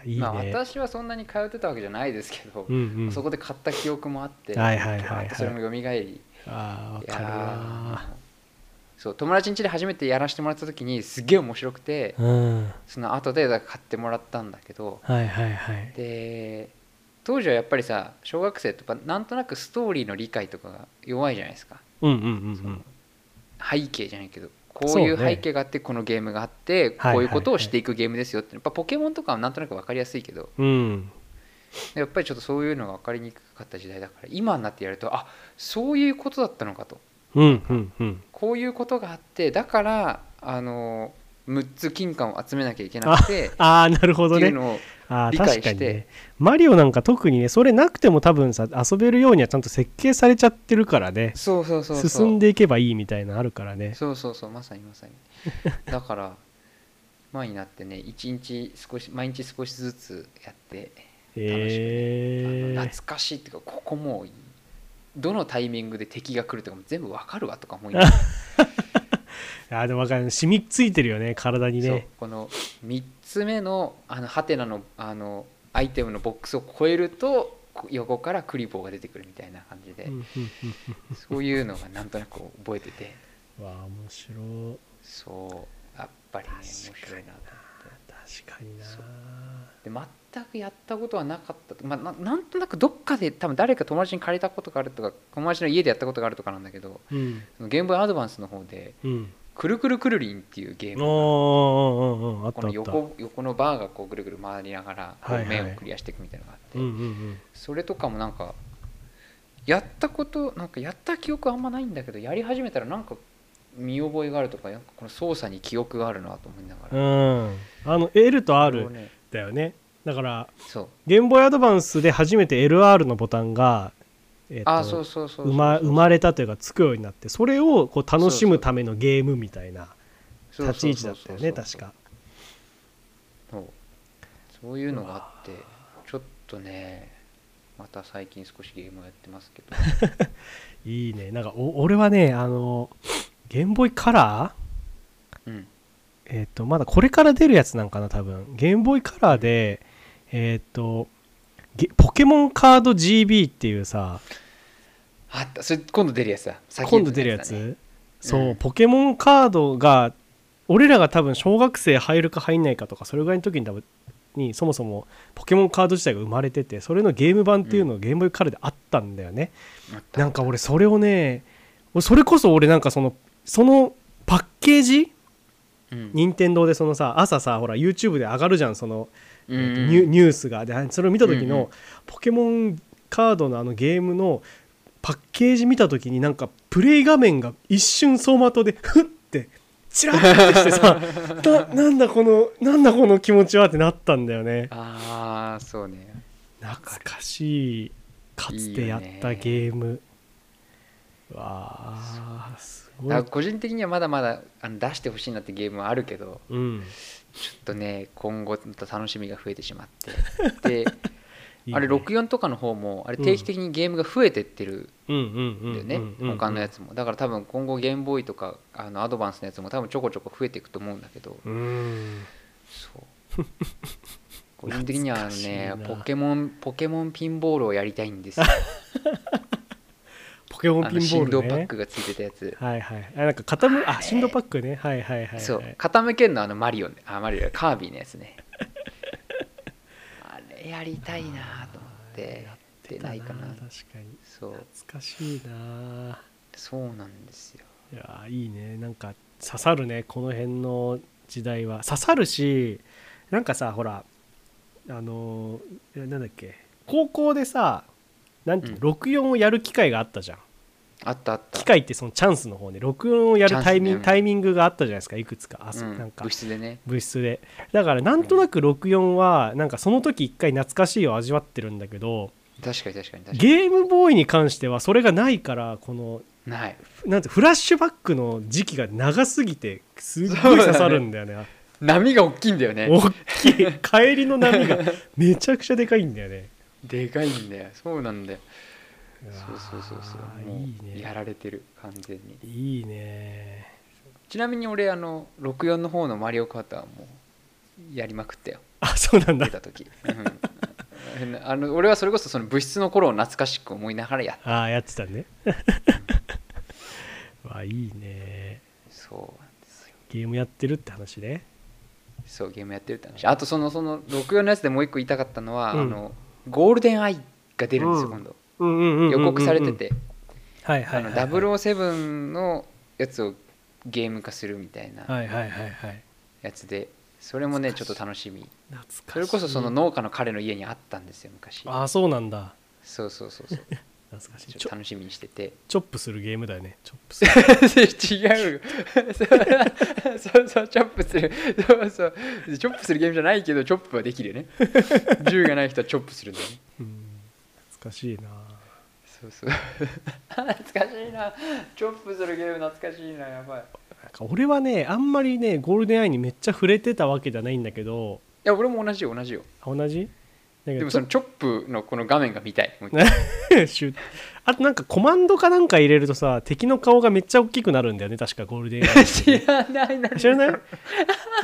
いやいいね、まあ私はそんなに通ってたわけじゃないですけど、うんうん。そこで買った記憶もあって、はいはいはいはい。それも蘇りいやあーわかるそう友達ん家で初めてやらせてもらった時にすっげえ面白くてうん。その後で買ってもらったんだけどはいはいはい。で当時はやっぱりさ小学生とかなんとなくストーリーの理解とかが弱いじゃないですか。うんうんうんうん。背景じゃないけどこういう背景があってこのゲームがあってはい。こういうことをしていくゲームですよって。やっぱポケモンとかはなんとなく分かりやすいけど。うん。やっぱりちょっとそういうのが分かりにくかった時代だから。今になってやるとあそういうことだったのかと。うんうんうん。こういうことがあってだからあの6つ金貨を集めなきゃいけなくてああなるほどね。っていうのをあー理解して。確かにね。マリオなんか特にねそれなくても多分さ遊べるようにはちゃんと設計されちゃってるからね。そうそうそう進んでいけばいいみたいなのあるからね。そうそうそうまさにまさに。だから前になってね一日少し毎日少しずつやってえー、あの懐かしいっていうかここもうどのタイミングで敵が来るとかも全部わかるわとか思いながら あーでも分かる。染みついてるよね体にね。この3つ目のあのハテナのあのアイテムのボックスを超えるとこ横からクリボーが出てくるみたいな感じで、そういうのがなんとなく覚えてて。うんわあ面白い。そうやっぱりね面白いなと確かになで全くやったことはなかったと、まあ、ななんとなくどっかで多分誰か友達に借りたことがあるとか友達の家でやったことがあるとかなんだけどうん。ゲームボーイアドバンスの方でうん「くるくるくるりん」っていうゲームがこの横横のバーがこうぐるぐる回りながら面をクリアしていくみたいなのがあって、それとかもなんかやったことなんかやった記憶あんまないんだけどやり始めたらなんか見覚えがあるとかこの操作に記憶があるなと思いながら、うん。あの L と R だよねだからそう。ゲームボーイアドバンスで初めて LR のボタンが、えっとあそうそうそうそう生ま生まれたというかつくようになってそれをこう楽しむためのゲームみたいな立ち位置だったよね確か。そう。そういうのがあってちょっとねまた最近少しゲームをやってますけど。いいね。なんかお俺はねあのゲームボーイカラー？うん。えっ、とまだこれから出るやつなんかな多分。ゲームボーイカラーでえっ、とゲポケモンカード GB っていうさあったそれ今度出るやつだ。先今度出るやつ、そう、うんポケモンカードが俺らが多分小学生入るか入んないかとかそれぐらいの時に多分にそもそもポケモンカード自体が生まれててそれのゲーム版っていうのがゲームボーイカラーであったんだよね、あった。なんか俺それをね俺それこそ俺なんかそのそのパッケージ？うん。任天堂でそのさ朝さほら YouTube で上がるじゃんその、ニュニュースがでそれを見た時のポケモンカードのあのゲームのパッケージ見た時になんかプレイ画面が一瞬走馬灯で ふってチラッてしてさ ななんだこのなんだこの気持ちはってなったんだよね。ああそうね。懐かしい。かつてやったゲーム。わあすごい。個人的にはまだまだあの出してほしいなってゲームはあるけど。うんちょっとね今後また楽しみが増えてしまって。であれ64とかの方もあれ定期的にゲームが増えてってるうんだよね、他のやつも。だから多分今後ゲームボーイとかあのアドバンスのやつも多分ちょこちょこ増えていくと思うんだけど。うん。そう。個人的にはあのねポケモンポケモンピンボールをやりたいんですよ。ポ ケモンあピンボールの振動パッねクがついてたやつ。はいはい。あなんか傾むあ振動パックね。はいはいはいはい。そう。傾けるのはあのマリオね。あマリオカービィのやつね。あれやりたいなと思って。やってな。いかな。確かに。そう。懐かしいな。そうなんですよ。いやーいいね。なんか刺さるね。この辺の時代は。刺さるしなんかさほらあのなんだっけ。高校でさなんていうの、64をやる機会があったじゃんあったあった。機会ってそのチャンスの方ね。64をやるタイミング、ねタイミングがあったじゃないですか。いくつか。あそううん。なんか。部室でね。物質で。だからなんとなく64はなんかその時一回懐かしいを味わってるんだけど確かに確かに確かに。ゲームボーイに関してはそれがないからこのない。なんてフラッシュバックの時期が長すぎてすっごい刺さるんだよね。波が大きいんだよね。大きい。帰りの波がめちゃくちゃでかいんだよね。でかいんだよ。そうなんだよそうそうそうそう。ーもいいうね。やられてる完全に。いいね。ちなみに俺あの64の方のマリオカートはもうやりまくったよ。あそうなんだ。出た時、うん、あの俺はそれこそその物質の頃を懐かしく思いながらやっああやってたね。わあいいね。そうなんですよ。ゲームやってるって話ね。そうゲームやってるって話。あとそのその64のやつでもう一個言いたかったのは、うん。あのゴールデンアイが出るんですよ、うん。今度予告されてて、はいはいはい、あの007のやつをゲーム化するみたいなやつでそれもねちょっと楽しみ。それこそその農家の彼の家にあったんですよ昔。ああそうなんだ。そうそうそうそう。懐かしい。ちょっと楽しみにしてて。チョップするゲームだよね。チョップする。違う。よそうそうチョップする。そうそう。チョップするゲームじゃないけどチョップはできるよね。銃がない人はチョップするんだよね。うん懐かしいな。そうそう。懐かしいな。チョップするゲーム懐かしいなやばい。いなんか俺はねあんまりねゴールデンアイにめっちゃ触れてたわけじゃないんだけど。や俺も同じよ同じよ。あ同じ？でもそのチョップのこの画面が見たい あとなんかコマンドかなんか入れるとさ敵の顔がめっちゃ大きくなるんだよね確かゴールデンアイ 知らないな知らない？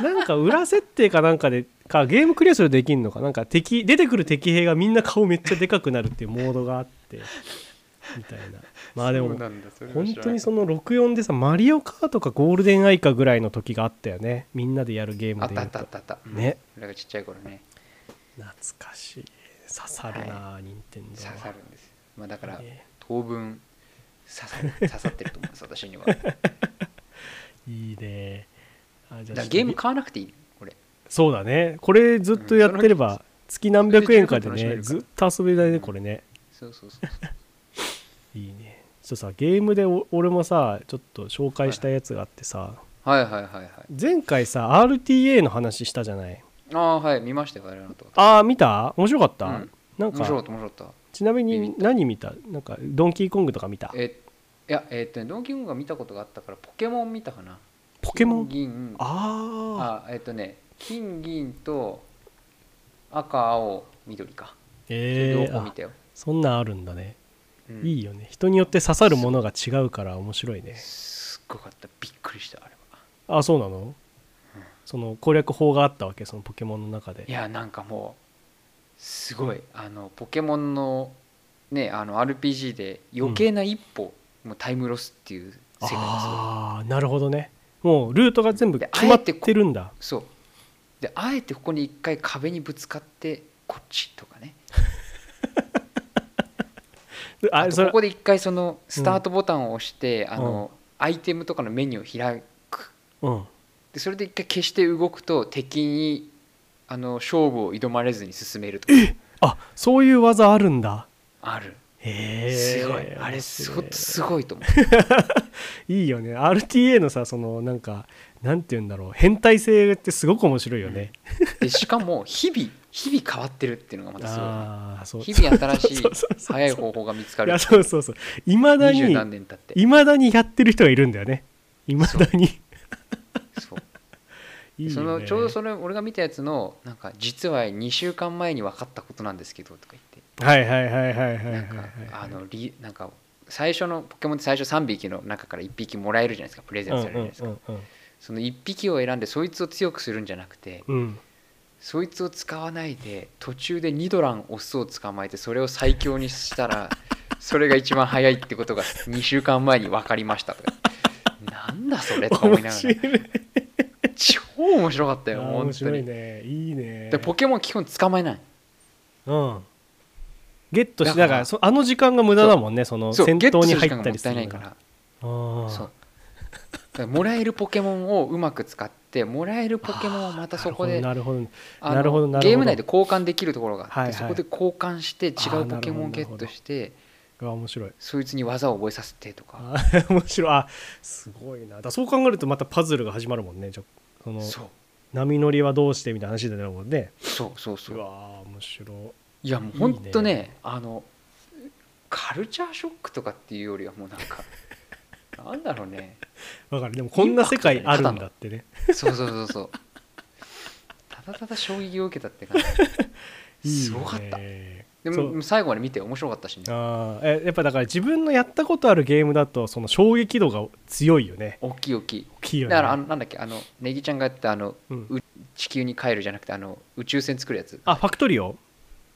なんか裏設定かなんかでかゲームクリアするとできんのか？なんか敵出てくる敵兵がみんな顔めっちゃでかくなるっていうモードがあってみたいな。まあでも本当にその64でさマリオカートかゴールデンアイかぐらいの時があったよね。みんなでやるゲームたあったあったあった。ね。俺がちっちゃい頃ね。懐かしい。刺さるな、任天堂刺さるんですよ。まあだからね当分刺さる 刺さってると思います私には。だかいいね。あじゃあらゲーム買わなくていいこれそうだね。これずっとやってれば月何百円かでそれで十分ねずっと遊べないねこれね。そうそうそうそう。いいね。ちょっとさゲームでお俺もさちょっと紹介したやつがあってさ。はいはいはいはい。前回さ RTA の話したじゃない？ああはい見ましたよあれのとああ見た？面白かった、うん。なん面白かかった面白かったちなみに何見た？なんかドンキーコングとか見た？えいやえーっとねドンキーコングが見たことがあったからポケモン見たかな。ポケモン？金銀。あああえーっとね金銀と赤青緑か。えー、あ両方見たよ、そんなんあるんだね、うん。いいよね。人によって刺さるものが違うから面白いね。すっごかった。びっくりしたあれは。あそうなの、その攻略法があったわけ？そのポケモンの中で。いやなんかもうすごい。あのポケモンのねあの RPG で余計な一歩、もうタイムロスっていう世界がすごいああなるほどね。もうルートが全部で決まってるんだ。そう。であえてここに一回壁にぶつかってこっちとかね。あここで一回そのスタートボタンを押して、あのアイテムとかのメニューを開く。うん。でそれで一回消して動くと敵にあの勝負を挑まれずに進めるとか。あそういう技あるんだ。ある。へえすごい。あれすごすごいと思う。いいよね。RTA のさそのなんかなんて言うんだろう。変態性ってすごく面白いよね、でしかも日々日々変わってるっていうのがまたすごいああそう。日々新しい早い方法が見つかるそうそうそう。いまだにいまだにやってる人がいるんだよね。いまだに。そう いいよね。そのちょうどそれ俺が見たやつのなんか実は2週間前に分かったことなんですけどとか言って。はいはいはいはいはいはいなんかあのリなんか最初のポケモンって最初3匹の中から1匹もらえるじゃないですか。プレゼントされるじゃないですか、その1匹を選んでそいつを強くするんじゃなくてうん。うんそいつを使わないで途中でニドランオスを捕まえてそれを最強にしたら それが一番早いってことが2週間前に分かりましたとか。なんだそれとか思いながら超面白かったよ面本当白いにね。いいね。でポケモン基本捕まえない。うん。ゲットしだからだからそあの時間が無駄だもんねその戦闘に入ったりするから。そう。もらえるポケモンをうまく使ってもらえるポケモンをまたそこでなるほどなるほど。ゲーム内で交換できるところがあって、そこで交換して違うポケモンをゲットして面白い。そいつに技を覚えさせてとか。面白い。あすごいな。だそう考えるとまたパズルが始まるもんねじゃそのそう。波乗りはどうしてみたいな話になるもんねそうそうそう。うわー面白い。やもうほんとね。あのカルチャーショックとかっていうよりはもうなんか なんだろうね。わかる。でもこんな世界あるんだってね。そうそうそうそう。ただただ衝撃を受けたって感じ。いいすごかった。ねでそう。も最後まで見て面白かったしね。あーえやっぱだから自分のやったことあるゲームだとその衝撃度が強いよね。大きい大きい。大きいよね。だからあのなんだっけあのネギちゃんがやったあの、うん。う地球に帰るじゃなくてあの宇宙船作るやつ。あファクトリオ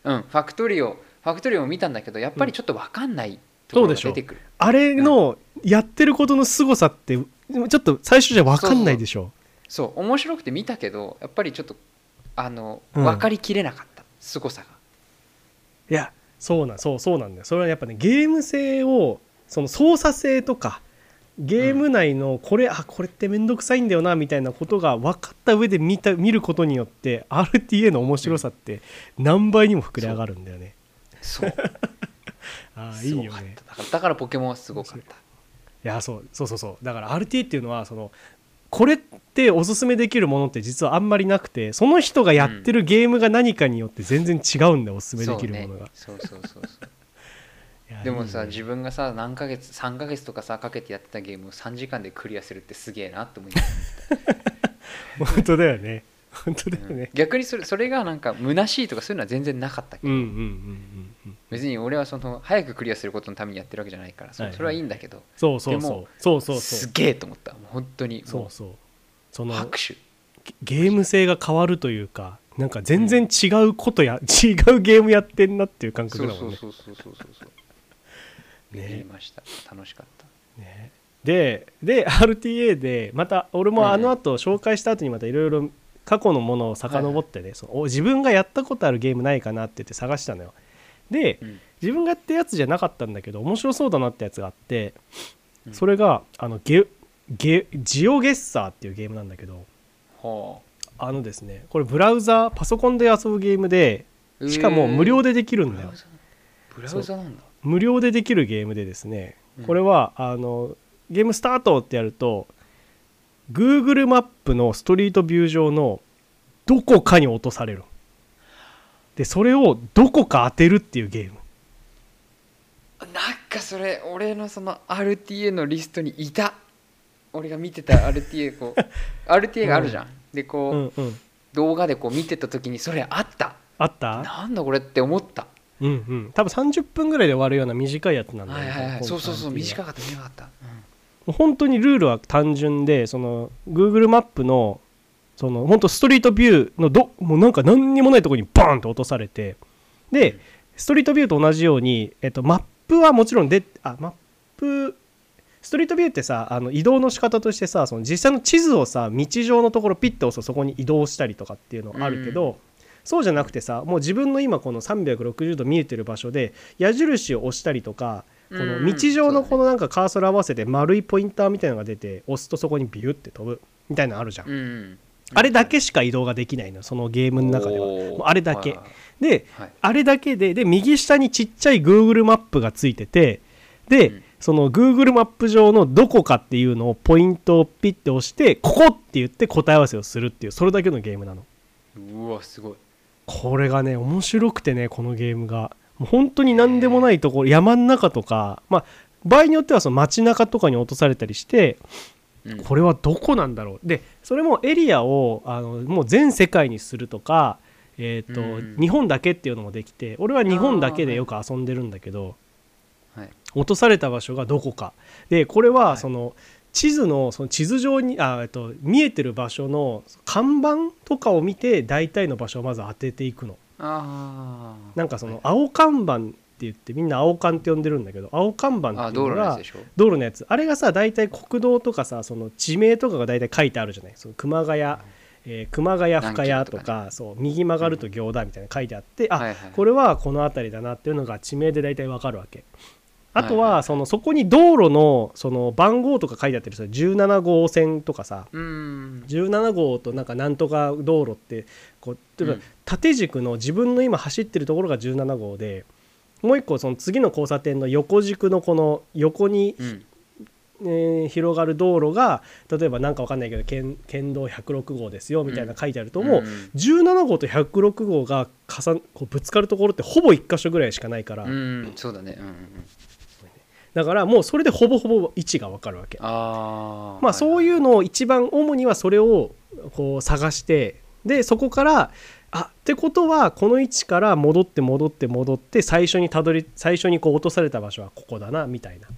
うんファクトリオファクトリオも見たんだけどやっぱりちょっと分かんないところが出てくる、あれのやってることの凄さってちょっと最初じゃ分かんないでしょ。そう。面白くて見たけどやっぱりちょっとあの、うん。分かりきれなかった。凄さがいやそうなんそうそうなんだよ。それはやっぱねゲーム性をその操作性とかゲーム内のこれ、あこれって面倒くさいんだよなみたいなことが分かった上で見た見ることによって RTA の面白さって何倍にも膨れ上がるんだよね、そう。ああいいよね。た。だからだからポケモンはすごかった。い。やそうそうそうそう。だから RTA っていうのはそのこれっておすすめできるものって実はあんまりなくてその人がやってるゲームが何かによって全然違うんだよおすすめできるものが、そう,、ね、そうそうそうでもさ自分がさ何ヶ月3ヶ月とかさかけてやってたゲームを3時間でクリアするってすげえなって思います、本当だよね。本当だようん。ね、逆にそれそれがなんか虚しいとかそういうのは全然なかったけど、うん、うんうんうんうん別に俺はその早くクリアすることのためにやってるわけじゃないからそれはいいんだけど、そうそうそう。そうそうそう。すげえと思った。もう本当にもそうそう。そうの拍手。ゲーム性が変わるというかなんか全然違うことや、違うゲームやってんなっていう感そうそうん覚だもね。そうそうそうそうそうね。見ました。楽しかった。ね。でで RTA でまた俺もあの後紹介した後にまたいろいろ過去のものを遡ってね、そのお自分がやったことあるゲームないかなって言って探したのよでうん。自分がやったやつじゃなかったんだけど面白そうだなってやつがあってうん。それがあのゲゲジオゲッサーっていうゲームなんだけどはあ。のですねこれブラウザパソコンで遊ぶゲームであしかも無料ででできるんだよ。ブラウザなんだ。無料でできるゲームでですねうん。これはあのゲームスタートってやると Google マップのストリートビュー上のどこかに落とされるでそれをどこか当てるっていうゲーム。なんかそれ俺のその RTA のリストにいた。俺が見てた RTA こう RTA があるじゃん、でこう、うんうん。動画でこう見てた時にそれあった。あった？なんだこれって思った。うんうん。多分30分ぐらいで終わるような短いやつなんだよね。はいはいはい。そうそうそう。短かった短かった、もう本当にルールは単純でその Google マップのその本当ストリートビューのどもうなんか何にもないところにバーンと落とされてで、うん。ストリートビューと同じように、えっと、マップはもちろんであマップストリートビューってさあの移動の仕方としてさその実際の地図をさ道上のところピッと押すとそこに移動したりとかっていうのあるけど、そうじゃなくてさもう自分の今この360度見えてる場所で矢印を押したりとかこの道上のこのなんかカーソル合わせて丸いポインターみたいなのが出て押すとそこにビューって飛ぶみたいなのあるじゃん、うん。うんあれだけしか移動ができないのそのゲームの中では。あれだけ。ではい。あれだけでで右下にちっちゃい Google マップがついててで、うん。その Google マップ上のどこかっていうのをポイントをピッて押してここって言って答え合わせをするっていうそれだけのゲームなの。うわすごい。これがね面白くてねこのゲームが。もう本当に何でもないところ山ん中とかまあ場合によってはその街中とかに落とされたりしてうんこれはどこなんだろう。でそれもエリアをあのもう全世界にするとか、えーとうん。日本だけっていうのもできて俺は日本だけでよく遊んでるんだけど、はい。落とされた場所がどこか。でこれははい。その地図のその地図上にあ、えっと、見えてる場所の看板とかを見て大体の場所をまず当てていくの。ああなんかその青看板言ってみんな青看って呼んでるんだけど青看板ってあいうのが道路のやつあれがさ大体国道とかさその地名とかが大体書いてあるじゃない？その熊谷、えー熊谷深谷と何キロとかそう右曲がると行田みたいなの書いてあって、あ、はいはいこれはこの辺りだなっていうのが地名で大体わかるわけ。あとはそのそこに道路のその番号とか書いてあったりする17号線とかさうん。17号となんかなんとか道路ってこう例えばうん。縦軸の自分の今走ってるところが17号でもう一個その次の交差点の横軸のこの横にうん。えー広がる道路が例えばなんかわかんないけど県県道106号ですよみたいな書いてあると、もう17号と106号が重こうぶつかるところってほぼ1箇所ぐらいしかないから、うん、うんそうだね。うんうんうん。だからもうそれでほぼほぼ位置がわかるわけ。ああまあそういうのを一番主にはそれをこう探してでそこからあってことはこの位置から戻って戻って戻って最初にたどり最初にこう落とされた場所はここだなみたいな。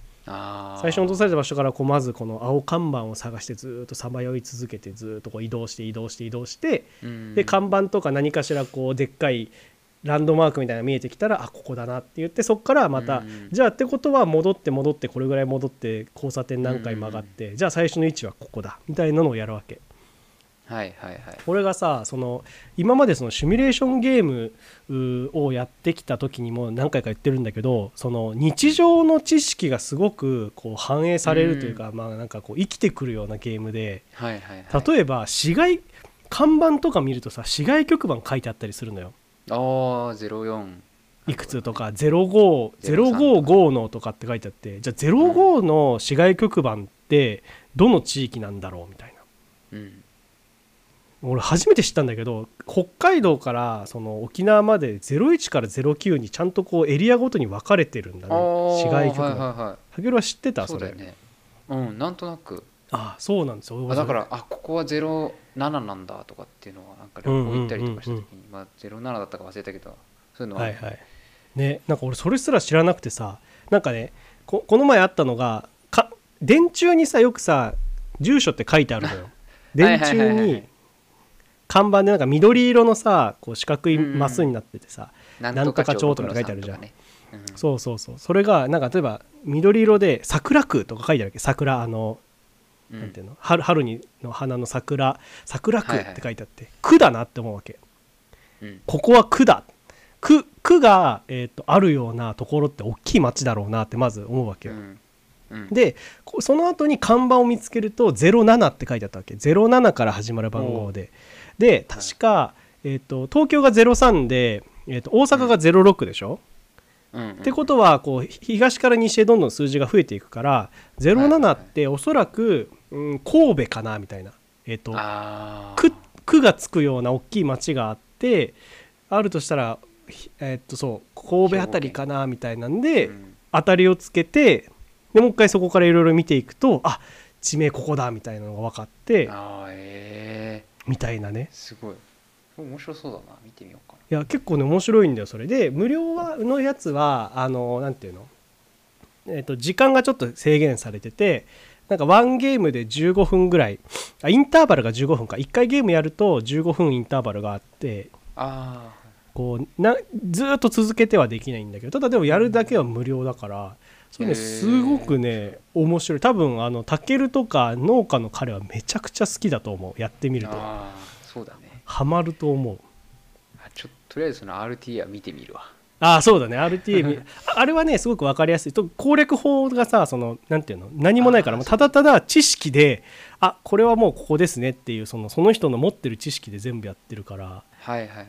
最初に落とされた場所からこうまずこの青看板を探してずーっとさまよい続けてずーっとこう移動して移動して移動してうん。で看板とか何かしらこうでっかいランドマークみたいなのが見えてきたらあここだなって言ってそこからまた、うん。じゃあってことは戻って戻ってこれぐらい戻って交差点何回曲がって、じゃあ最初の位置はここだみたいなのをやるわけはいはいはい。これがさその今までそのシミュレーションゲームをやってきた時にも何回か言ってるんだけどその日常の知識がすごくこう反映されるというか、まあなんかこう生きてくるようなゲームではいはいはい。例えば市街看板とか見るとさ市街局番書いてあったりするのよ。ああ04いくつとか05 055のとかって書いてあってじゃあ05の市街局番ってどの地域なんだろうみたいな。うん俺初めて知ったんだけど北海道からその沖縄まで01から09にちゃんとこうエリアごとに分かれてるんだあねー市街局番はいはいはたけるは知っていた？そうれ。そだよね。うんなんとなく。あそうなんですよ。あだからあここは07なんだとかっていうのはなんか旅行行ったりとかした時に、うんまあ07だったか忘れたけどそういうのは、はいはい。ねなんか俺それすら知らなくてさなんかねここの前あったのがか電柱にさよくさ住所って書いてあるのよ。電柱にはいはいはいはい看板でなんか緑色のさこう四角いうんうんマスになっててさ、なんとか町町とか書いてあるじゃん。ね。うんそうそうそう。それがなんか例えば緑色で桜区とか書いてあるわけ。桜あのうん。なんていうの？春春にの花の桜。桜区はいはい。って書いてあって、区だなって思うわけ。うん。ここは区だ。区区が、えー、とあるようなところって大きい町だろうなってまず思うわけよ、うん。うん。でこその後に看板を見つけると07って書いてあったわけ。07から始まる番号でで確か、えー、と東京が03で、えー、と大阪が06でしょ、うん。うんってことはこうひ東から西へどんどん数字が増えていくから07っておそらく、うん、神戸かなみたいな、えーとあー。区区がつくような大きい町があってあるとしたら、ひえーっとそう神戸あたりかなみたいなんで、うん。当たりをつけてでもう一回そこからいろいろ見ていくとあ地名ここだみたいなのが分かってあーえみたいなね。ー、すごい。面白そうだな。見てみようかな。いや結構ね面白いんだよそれ。で無料はのやつはあのなんていうの？えーっと時間がちょっと制限されててなんかワンゲームで15分ぐらい。あインターバルが15分か。1回ゲームやると15分インターバルがあってあこうなずーっと続けてはできないんだけどただでもやるだけは無料だからそれすごくね面白い。多分あのタケルとか農家の彼はめちゃくちゃ好きだと思う。やってみーると。そうだね。ハマると思う。あちょとりあえずその RT は見てみるわ。ああそうだね。RTA みあ あれはねすごく分かりやすい。と攻略法がさそのなんていうの？何もないからもうただただ知識であこれはもうここですねっていうそのその人の持ってる知識で全部やってるから。はいはいはいはい。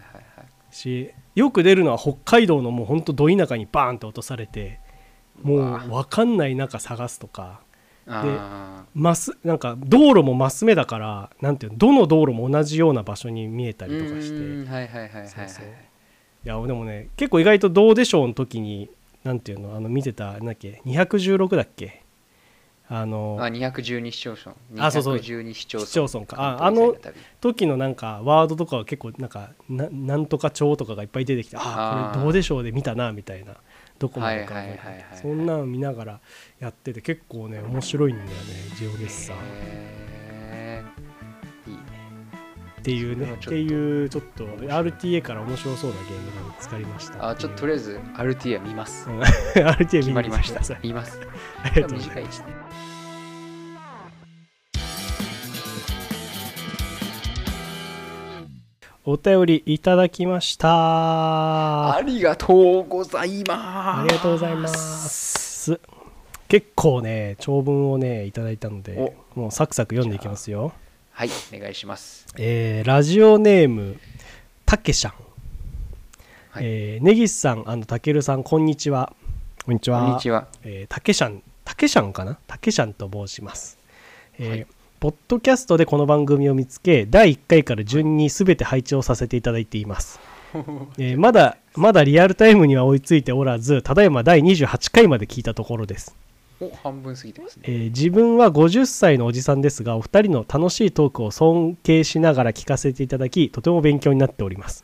しよく出るのは北海道のもうほんとど田舎にバーンって落とされてもう分かんない中探すとか。あマスなんか道路もマス目だからなんていうのどの道路も同じような場所に見えたーりとかして。ういーんはいはいはいはいはい。そうそう。やでもね結構意外とどうでしょうの時になんていうのあの見てたなんだっけ216だっけ？あのあ212市町村。あそうそう。212市町村。か。あ関東一帯の旅時のなんかワードとかは結構なんかななんとか町とかがいっぱい出てきてああこれどうでしょうで見たなみたいなどこまでかそんなの見ながらやってて結構ね面白いんだよねジオゲッサー。いいねっていうねっていうちょっと RTA から面白そうなゲームが見つかりました。あちょっととりあえず RT は見ます。うん。RTA 決見まりました。見ます。ありがとうございますお便りいただきました。ありがとうございます。ありがとうございます。結構ね長文をねいただいたのでもうサクサク読んでいきますよ。はいお願いします。えーラジオネームたけしゃん、はい。えー根岸さんたけるさんこんにちは。こんにちは。こんにちはえーたけしゃんたけしゃんかな？たけしゃんと申します、えーはいポッドキャストでこの番組を見つけ第1回から順に全て配置をさせていただいています、えー まだまだリアルタイムには追いついておらずただいま第28回まで聞いたところです。お半分過ぎてますね。えー自分は50歳のおじさんですがお二人の楽しいトークを尊敬しながら聞かせていただきとても勉強になっております。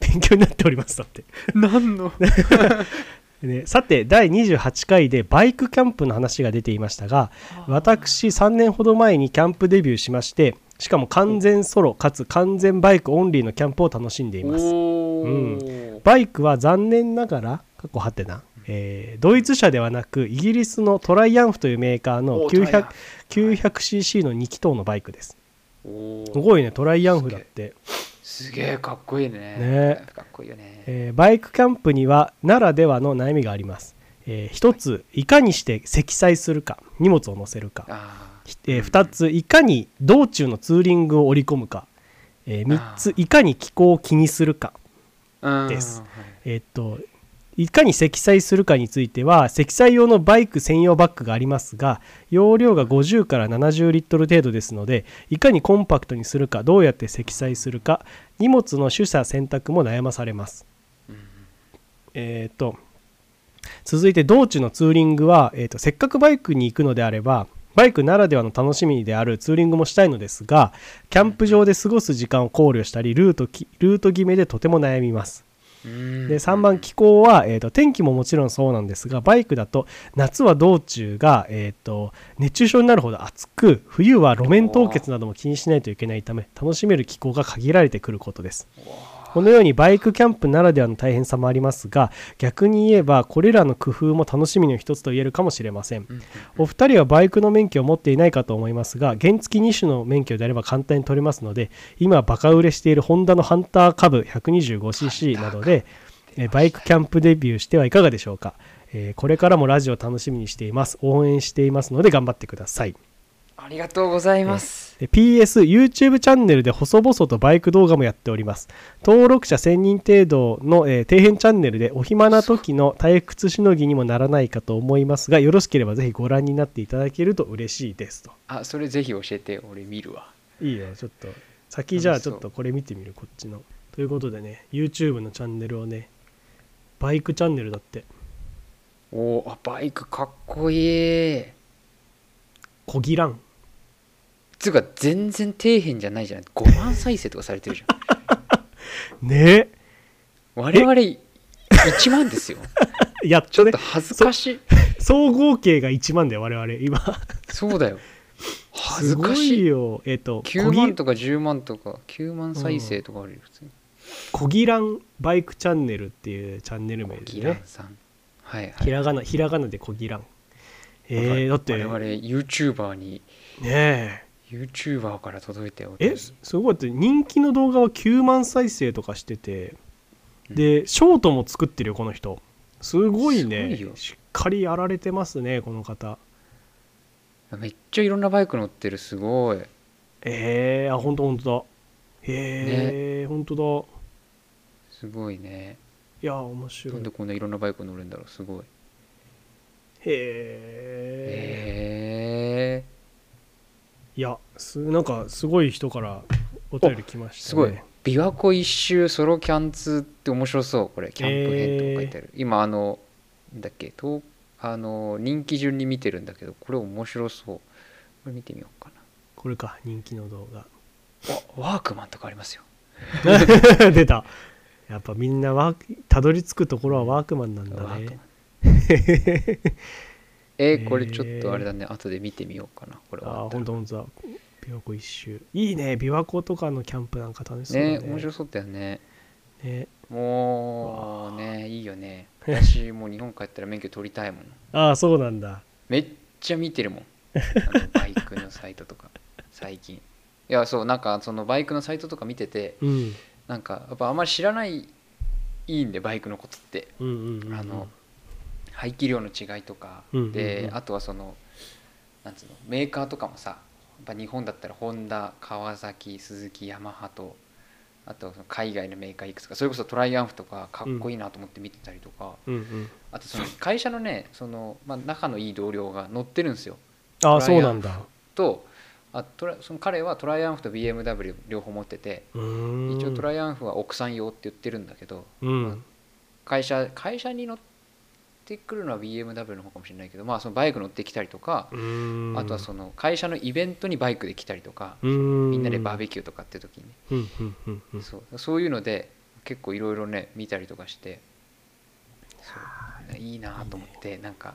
勉強になっておりますだって、何の？ね、さて第28回でバイクキャンプの話が出ていましたが私3年ほど前にキャンプデビューしましてしかも完全ソロかつ完全バイクオンリーのキャンプを楽しんでいます。おうーバイクは残念ながらカッコはてな、えードイツ車ではなくイギリスのトライアンフというメーカーのおトライアン。900- 900cc の2気筒のバイクです。すごいねトライアンフだって、すげえかっこいいね。ね。かっこいいよね。えーバイクキャンプにはならではの悩みがあります、えー一ついかにして積載するか荷物を載せるか、えー二ついかに道中のツーリングを織り込むか、えー三つあいかに気候を気にするかあです。えーっといかに積載するかについては積載用のバイク専用バッグがありますが容量が50から70リットル程度ですのでいかにコンパクトにするかどうやって積載するか荷物の取捨選択も悩まされます。うんえーっと続いて道中のツーリングは、えーっとせっかくバイクに行くのであればバイクならではの楽しみであるツーリングもしたいのですがキャンプ場で過ごす時間を考慮したりルートきルート決めでとても悩みます。うんで3番気候は、えー、と天気ももちろんそうなんですがバイクだと夏は道中が、えー、と熱中症になるほど暑く冬は路面凍結なども気にしないといけないため楽しめる気候が限られてくることですこのようにバイクキャンプならではの大変さもありますが逆に言えばこれらの工夫も楽しみの一つと言えるかもしれません。うんお二人はバイクの免許を持っていないかと思いますが原付2種の免許であれば簡単に取れますので今バカ売れしているホンダのハンターカブ 125cc などでえーバイクキャンプデビューしてはいかがでしょうか、えーこれからもラジオ楽しみにしています。応援していますので頑張ってくださいありがとうございます。で PS YouTube チャンネルで細々とバイク動画もやっております。登録者1000人程度の、えー底辺チャンネルでお暇な時の退屈しのぎにもならないかと思いますがよろしければぜひご覧になっていただけると嬉しいですと。あそれぜひ教えて俺見るわいいよ。ちょっと先じゃあちょっとこれ見てみるこっちの。ということでね YouTube のチャンネルをねバイクチャンネルだって。おーあバイクかっこいい。こぎらんつうか全然底辺じゃないじゃない。5万再生とかされてるじゃん。ね。我々1万ですよ。やっとね。ちょっと恥ずかしい。総合計が1万だよ我々今。そうだよ。恥ずかしい。よ。えっ、と9こぎ万とか10万とか9万再生とかあるよ普通に。こぎらんバイクチャンネルっていうチャンネル名でね。さん。はいはい。ひらがなひらがなでこぎらんえー、だって。我々 YouTuber にね YouTuber から届いておええすすごいだって人気の動画は9万再生とかしててでショートも作ってるよこの人。すごいね。しっかりやられてますねこの方。めっちゃいろんなバイク乗ってるすごい。えー、あほんとほんとだ。へえ、ほんとだ。すごいね。いや面白ないんでこんないろんなバイク乗るんだろうすごい。へえへえいやすなんかすごい人からお便り来ましたね。すごい。琵琶湖一周ソロキャンツって面白そう。これキャンプ編とか書いてある、今あのだっけとあの人気順に見てるんだけどこれ面白そう。これ見てみようかこれか人気の動画。ワークマンとかありますよ。出た。やっぱみんなワたどり着くところはワークマンなんだね。ン えーこれちょっとあれだね。後で見てみようかなこれあは。ほんとほんとだ琵琶湖一周。いいね。琵琶湖とかのキャンプなんか楽しそうだね。ね面白そうだよね。ね。もうねいいよね。私もう日本帰ったら免許取りたいもん。ああそうなんだ。めっちゃ見てるもん。あのバイクのサイトとか。最近。いやそうなんかそのバイクのサイトとか見ててうん。なんかやっぱあんまり知らないいいんでバイクのことって。うんうんうん。あの排気量の違いとかうんうんうん。であとはそのなんつうのメーカーとかもさやっぱ日本だったらホンダ川崎鈴木ヤマハとあとその海外のメーカーいくつかそれこそトライアンフとかかっこいいなと思って見てたりとか、うん。うんあとその会社のねその、まあ、仲のいい同僚が乗ってるんですよ。あそうなんだ。とあトラその彼はトライアンフと BMW 両方持ってて一応トライアンフは奥さん用って言ってるんだけどうん。会社会社に乗ってくるのは BMW の方かもしれないけど、まあ、そのバイク乗ってきたりとかあとはその会社のイベントにバイクで来たりとかみんなでバーベキューとかっていう時に、そう。そういうので結構いろいろね見たりとかしてそう。いいなと思ってなんか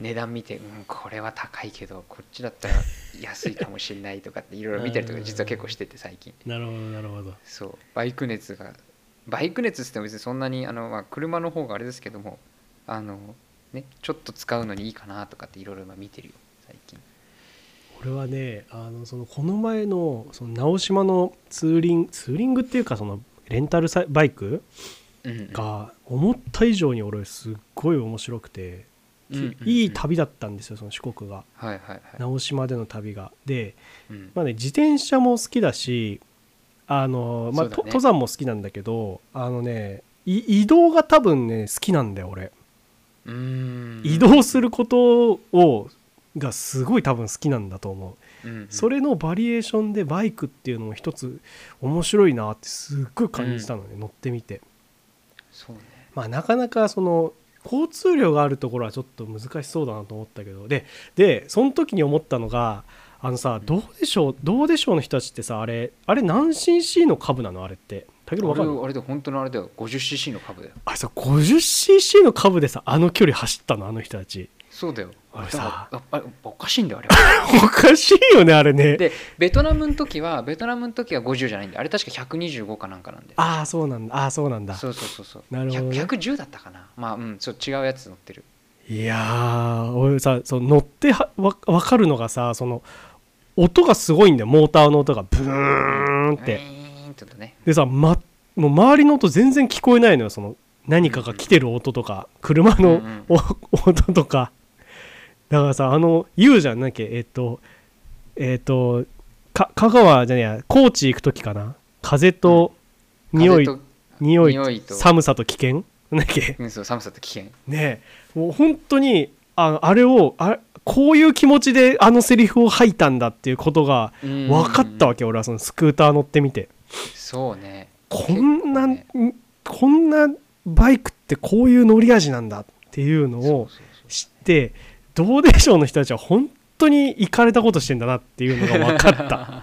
値段見て、うん、これは高いけどこっちだったら安いかもしれないとかっていろいろ見たりとか実は結構してて最近。なるほどなるほど。そう。バイク熱がバイク熱っても別にそんなにあの、まあ、車の方があれですけどもあの、ね、ちょっと使うのにいいかなとかっていろいろ今見てるよ最近。俺はねあのそのこの前のその直島のツーリングツーリングっていうかそのレンタルサイバイクが思った以上に俺すっごい面白くて、うんうんうんいい旅だったんですよその四国が。はいはいはい、直島での旅が。で、うん。まあね、自転車も好きだしあの、まあね。と登山も好きなんだけどあのねい移動が多分ね好きなんだよ俺移動することをがすごい多分好きなんだと思う。うんうん。それのバリエーションでバイクっていうのも一つ面白いなってすっごい感じたのね、乗ってみて。ね。まあなかなかその交通量があるところはちょっと難しそうだなと思ったけど。ででその時に思ったのがあのさどうでしょうどうでしょうの人たちってさあれあれ何 cc の株なの？あれってたけど分かるあれで本当のあれだよ。50cc の株だよ。あれさ 50cc の株でさあの距離走ったのあの人たち。そうだよ。あれさ。ああおかしいんだよあれは。おかしいよねあれね。でベトナムの時はベトナムの時は50じゃないんだよ。あれ確か125かなんかなんでああそうなんだ。ああそうなんだ。そうそうそうそう。なるほどね。100 110だったかな。まあうんそう違うやつ乗ってる。いやー俺さその乗ってはわ分かるのがさその音がすごいんだよ。モーターの音がブーンって。ウィーンってとね。でさ、ま、もう周りの音全然聞こえないのよその何かが来てる音とか車の音とか。だからさあの言うじゃんなんだっけえっ、とえっ、とか香川じゃねえや高知行く時かな。風と匂い、匂い寒さと危険？なんだっけ？うんそう寒さと危険。ねえ。もう本当にああれをあこういう気持ちであのセリフを吐いたんだっていうことが分かったわけ俺はそのスクーター乗ってみてそうね。こんな、ね。こんなバイクってこういう乗り味なんだっていうのを知ってどうでしょうの人たちは本当に行かれたことしてんだなっていうのが分かった。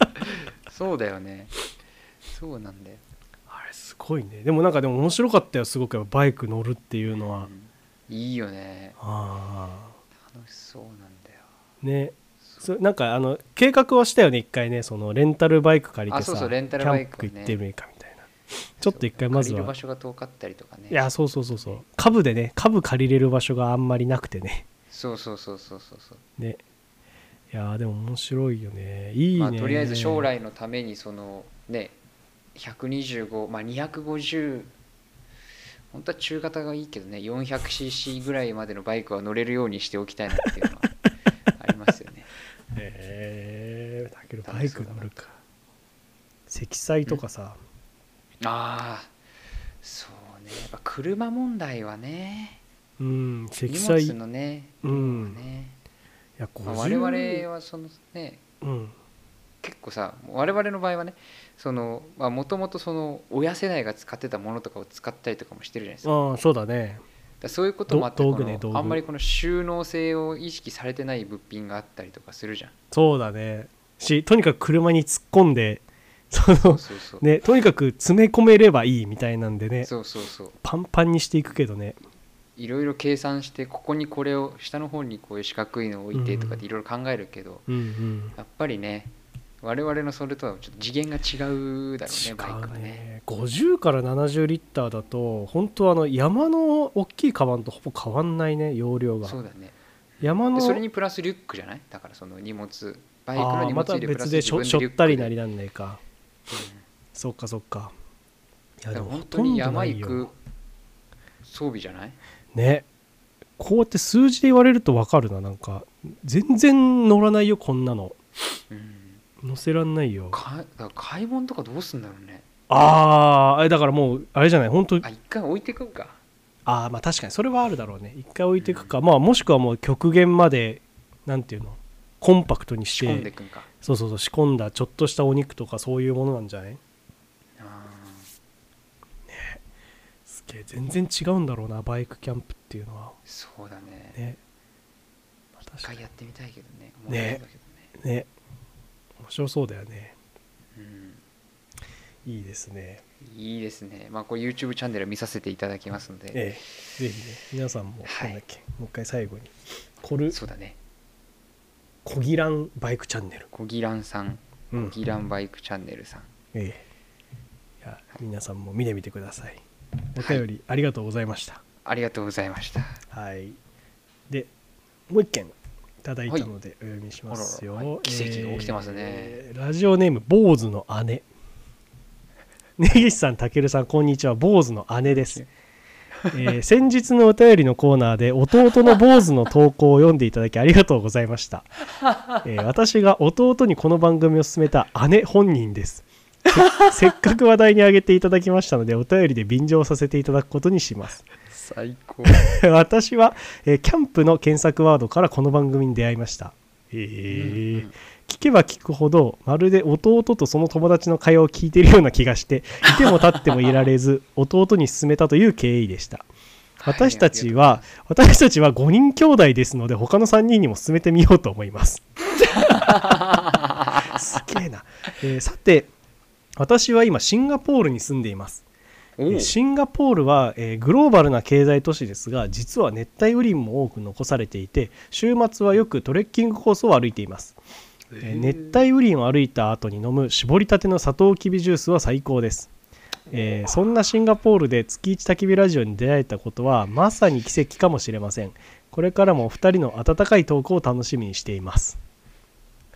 そうだよね。そうなんだよ。あれすごいね。でもなんかでも面白かったよすごくバイク乗るっていうのは、うん。いいよね。あ楽しそうなんだよ。あねそなんかあの計画はしたよね一回ねそのレンタルバイク借りてさあそうそうレンタルバイクをね。キャンプ行ってみるかみたいな。ちょっと一回まずは。場所が遠かったりとかね。いやそうそうそうそう。株でね株借りれる場所があんまりなくてね。そうそうそうそうそうそう。ね。いやーでも面白いよね。いいね、まあ、とりあえず将来のためにそのね125まあ250本当は中型がいいけどね 400cc ぐらいまでのバイクは乗れるようにしておきたいなっていうのはへえだけどバイク乗るか。積載とかさ、ああそうね。やっぱ車問題はね。うん積荷載物のね。うん。ね、いやまあ、50我々はそのねうん。結構さ我々の場合はねそのもともとその親世代が使ってたものとかを使ったりとかもしてるじゃないですか。ああそうだねだそういうこともあってねあんまりこの収納性を意識されてない物品があったりとかするじゃん。そうだね。しとにかく車に突っ込んで そのそうそうそう、ねとにかく詰め込めればいいみたいなんでね。そうそうそう。パンパンにしていくけどね。いろいろ計算してここにこれを下の方にこういう四角いのを置いてとかっていろいろ考えるけど、うんうん。やっぱりね我々のそれとはちょっと次元が違うだろうねバイクはね。ね50から70リッターだと本当あの山の大きいカバンとほぼ変わんないね容量が。そうだね。山のでそれにプラスリュックじゃない？だからその荷物バイクの荷物入れプラス別でしょ自しょったりなりなんないか。うん。そっかそっか。いやだから本ほとんど当に山行く装備じゃない？ね。こうやって数字で言われると分かるななんか。全然乗らないよこんなの。うん載せらんないよ。かだから買い物とかどうすんだろうね。ああだからもうあれじゃない？本当あ一回置いてくんか。ああまあ確かにそれはあるだろうね。一回置いていくか、まあもしくはもう極限までなんていうの？コンパクトにし仕込んでてくんか。そうそうそう仕込んだちょっとしたお肉とかそういうものなんじゃない？あすげえ全然違うんだろうなバイクキャンプっていうのは。ーそうだね。ね、まあ、一回やってみたいけどね。ね。にね面白そうだよね。うん。いいですね。いいですね。まあこれ YouTube チャンネル見させていただきますので、ええ。ぜひね皆さんもだっけ、もう一回最後にコルそうだね。コギランバイクチャンネル。コギランさん。うん。コギランバイクチャンネルさん。ええ。いや皆さんも見てみてください。お便りありがとうございました。ありがとうございました。はい、でもう一件。いただいたのでお読みしますよ、あららはい。奇跡が起きてますね。えーラジオネーム坊主の姉。根岸さん、たけるさん、こんにちは。坊主の姉です。えー先日のお便りのコーナーで弟の坊主の投稿を読んでいただきありがとうございました、えー私が弟にこの番組を勧めた姉本人です。せせっかく話題に挙げていただきましたのでお便りで便乗させていただくことにします最高。私は、えーキャンプの検索ワードからこの番組に出会いました。えー。うんうん聞けば聞くほどまるで弟とその友達の会話を聞いているような気がしていても立ってもいられず 弟に勧めたという経緯でした。私たちは、私たちは5人兄弟ですので他の3人にも勧めてみようと思います。すげえな、えーさて私は今シンガポールに住んでいますシンガポールは、えーグローバルな経済都市ですが実は熱帯雨林も多く残されていて週末はよくトレッキングコースを歩いています、えー熱帯雨林を歩いた後に飲む絞りたてのサトウキビジュースは最高です、えーそんなシンガポールで月一焚き火ラジオに出会えたことはまさに奇跡かもしれません。これからもお二人の温かいトークを楽しみにしています。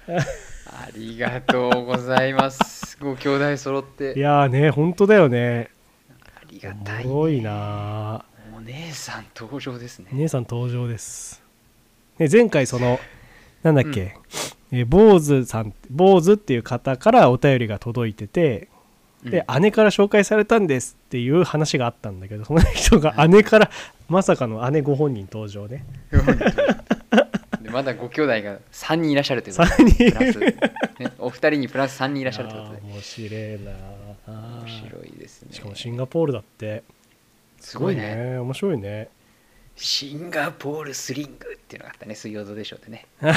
ありがとうございます。ご兄弟揃っいてやーね本当だよね。ありがたいすごいな。ーお姉さん登場ですね。姉さん登場です、ね、前回その なんだっけ、えー坊主さん坊主っていう方からお便りが届いててで、姉から紹介されたんですっていう話があったんだけどその人が姉からまさかの姉ご本人登場ね。うんでまだご兄弟が3人いらっしゃるということ3人でプラス、ね、お二人にプラス3人いらっしゃるということで。面白いな。面白いですね。しかもシンガポールだって。すごいね。ね。面白いね。シンガポールスリングっていうのがあったね。水曜どうでしょうでね。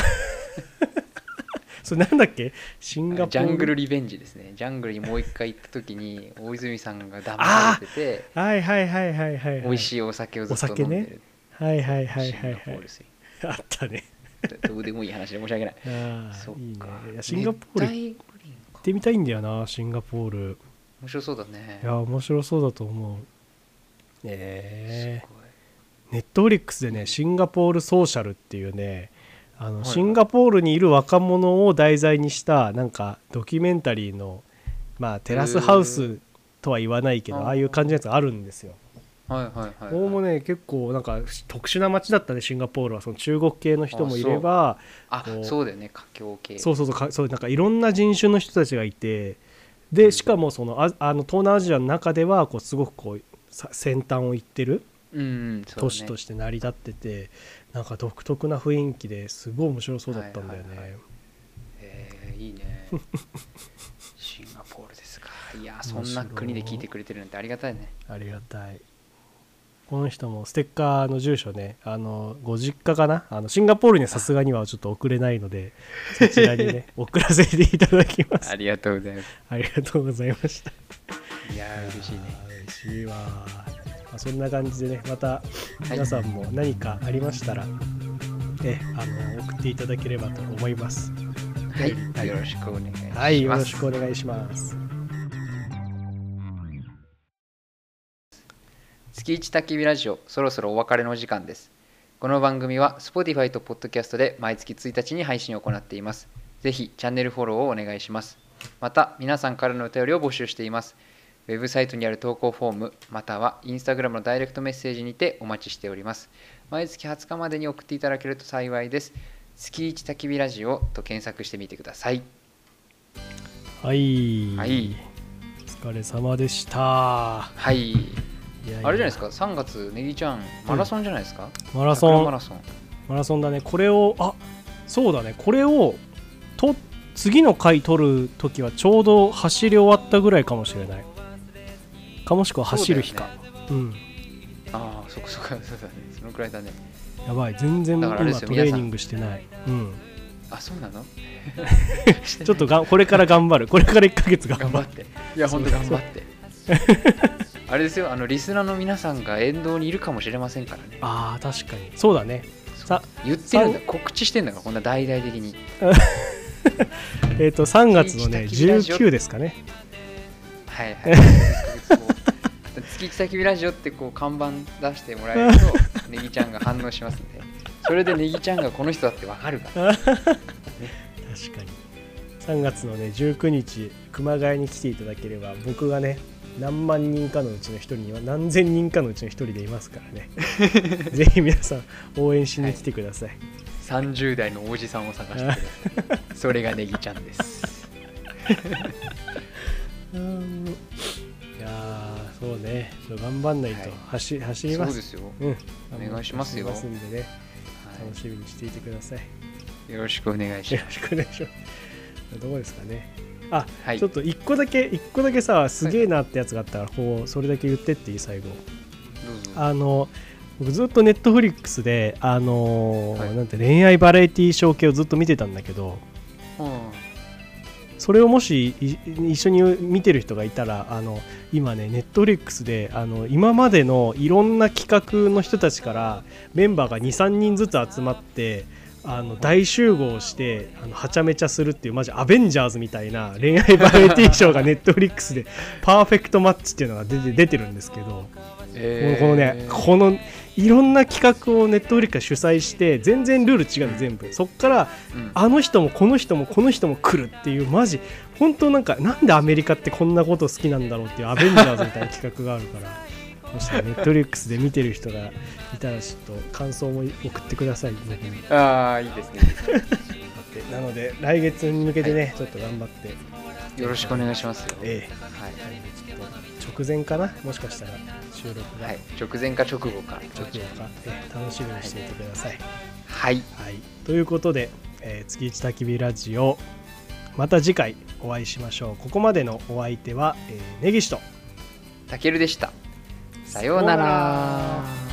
それなんだっけ？シンガポール。ジャングルリベンジですね。ジャングルにもう一回行った時に大泉さんが騙されて。てはいはいはいはいはい、はい、美味しいお酒をずっと飲んでる。はいはいはいはいはい。あったね。グどうでもいい話で申し訳ない。あそっあいいね。かいやシンガポール行ってみたいんだよなシンガポール。面白そうだね。いや面白そうだと思う。えすごい。ネットフリックスでねシンガポールソーシャルっていうねあの、はいシンガポールにいる若者を題材にしたなんかドキュメンタリーのまあテラスハウスとは言わないけどあー。ああいう感じのやつがあるんですよ。はいはいはい、ここもね結構なんか特殊な街だったねシンガポールは。その中国系の人もいればあそう。だよね華僑系。そうそうそうかそうなんかいろんな人種の人たちがいてでしかもそのああの東南アジアの中ではこうすごくこうさ先端を行ってる都市として成り立ってて、なんか独特な雰囲気ですごい面白そうだったんだよね、はいはいはい。えーいいね。シンガポールですか。いやそんな国で聞いてくれてるなんてありがたいね。ありがたいこの人もステッカーの住所ねあのご実家かな？あのシンガポールにはさすがにはちょっと送れないので そちらにね送らせていただきます。ありがとうございます。ありがとうございました。いやー嬉しいね。嬉しいわ、まあ、そんな感じでねまた皆さんも何かありましたら、えあの送っていただければと思います。はい、はい。よろしくお願いします。はいよろしくお願いします月一焚き火ラジオそろそろお別れのお時間です。この番組は Spotify と Podcast で毎月1日に配信を行っています。ぜひチャンネルフォローをお願いします。また皆さんからのお便りを募集しています。ウェブサイトにある投稿フォームまたは Instagram のダイレクトメッセージにてお待ちしております。毎月20日までに送っていただけると幸いです。月一焚き火ラジオと検索してみてください。はい、はい。お疲れ様でした。はいあれじゃないですか？3月ネギちゃんマラソンじゃないですか、マラソン。マラソン。マラソンだね。これをあそうだね。これをと次の回取る時はちょうど走り終わったぐらいかもしれない。かもしくは走る日か。う,、ん。ああそこそこそうだね。そのくらいだね。やばい。全然今トレーニングしてない。うん。あそうなの？ちょっとがこれから頑張る。これから1ヶ月頑張る。頑張って。いや本当頑張って あれですよあのリスナーの皆さんが沿道にいるかもしれませんからね。あー確かに。そうだね。さ言ってるんだ。さ告知してんだからこんな大々的に。えっ、と3月のね月一焚き火ラジオ。19ですかね。はいはい。月一焚き火ラジオってこう看板出してもらえると ネギちゃんが反応しますんで。それでネギちゃんがこの人だってわかるから。確かに。3月のね19日熊谷に来ていただければ僕がね何万人かのうちの一人には何千人かのうちの一人でいますからね。ぜひ皆さん応援しに来てください、30代のおじさんを探してください。それがネギちゃんです。う んいやーそうね。頑張んないと。はい。走,、走ります。そうですよ、うん。お願いしますよ。ますんでね。は楽しみにしていてください。い、よろしくお願いしよます。ろしくお願いします。どうですかねあ、はい。ちょっと一個だけ一個だけさすげえなってやつがあったらこうそれだけ言ってっていい最後。あの僕ずっとネットフリックスであのーはい。なんて恋愛バラエティーショー系をずっと見てたんだけどうん。それをもしい一緒に見てる人がいたらあの今ねネットフリックスであの今までのいろんな企画の人たちからメンバーが23人ずつ集まってあの大集合してあのはちゃめちゃするっていうマジアベンジャーズみたいな恋愛バラエティーショーがネットフリックスでパーフェクトマッチっていうのが出て出てるんですけどもうこのねこのいろんな企画をネットフリックスが主催して全然ルール違うの全部。そっからうん。あの人もこの人もこの人も来るっていうマジ本当なんかなんでアメリカってこんなこと好きなんだろうっていうアベンジャーズみたいな企画があるからもしネットフリックスで見てる人がいたらちょっと感想も送ってください。僕にああいいですね。でなので来月に向けてね、ちょっと頑張って。よろしくお願いします。よええ。はい。直前かな？もしかしたら収録が、はい、直前か直後か。直後か、ええ楽しみにしていてください。はい。はい、ということで、えー月一焚き火ラジオまた次回お会いしましょう。ここまでのお相手は、えー、根岸と。たけるでした。さようなら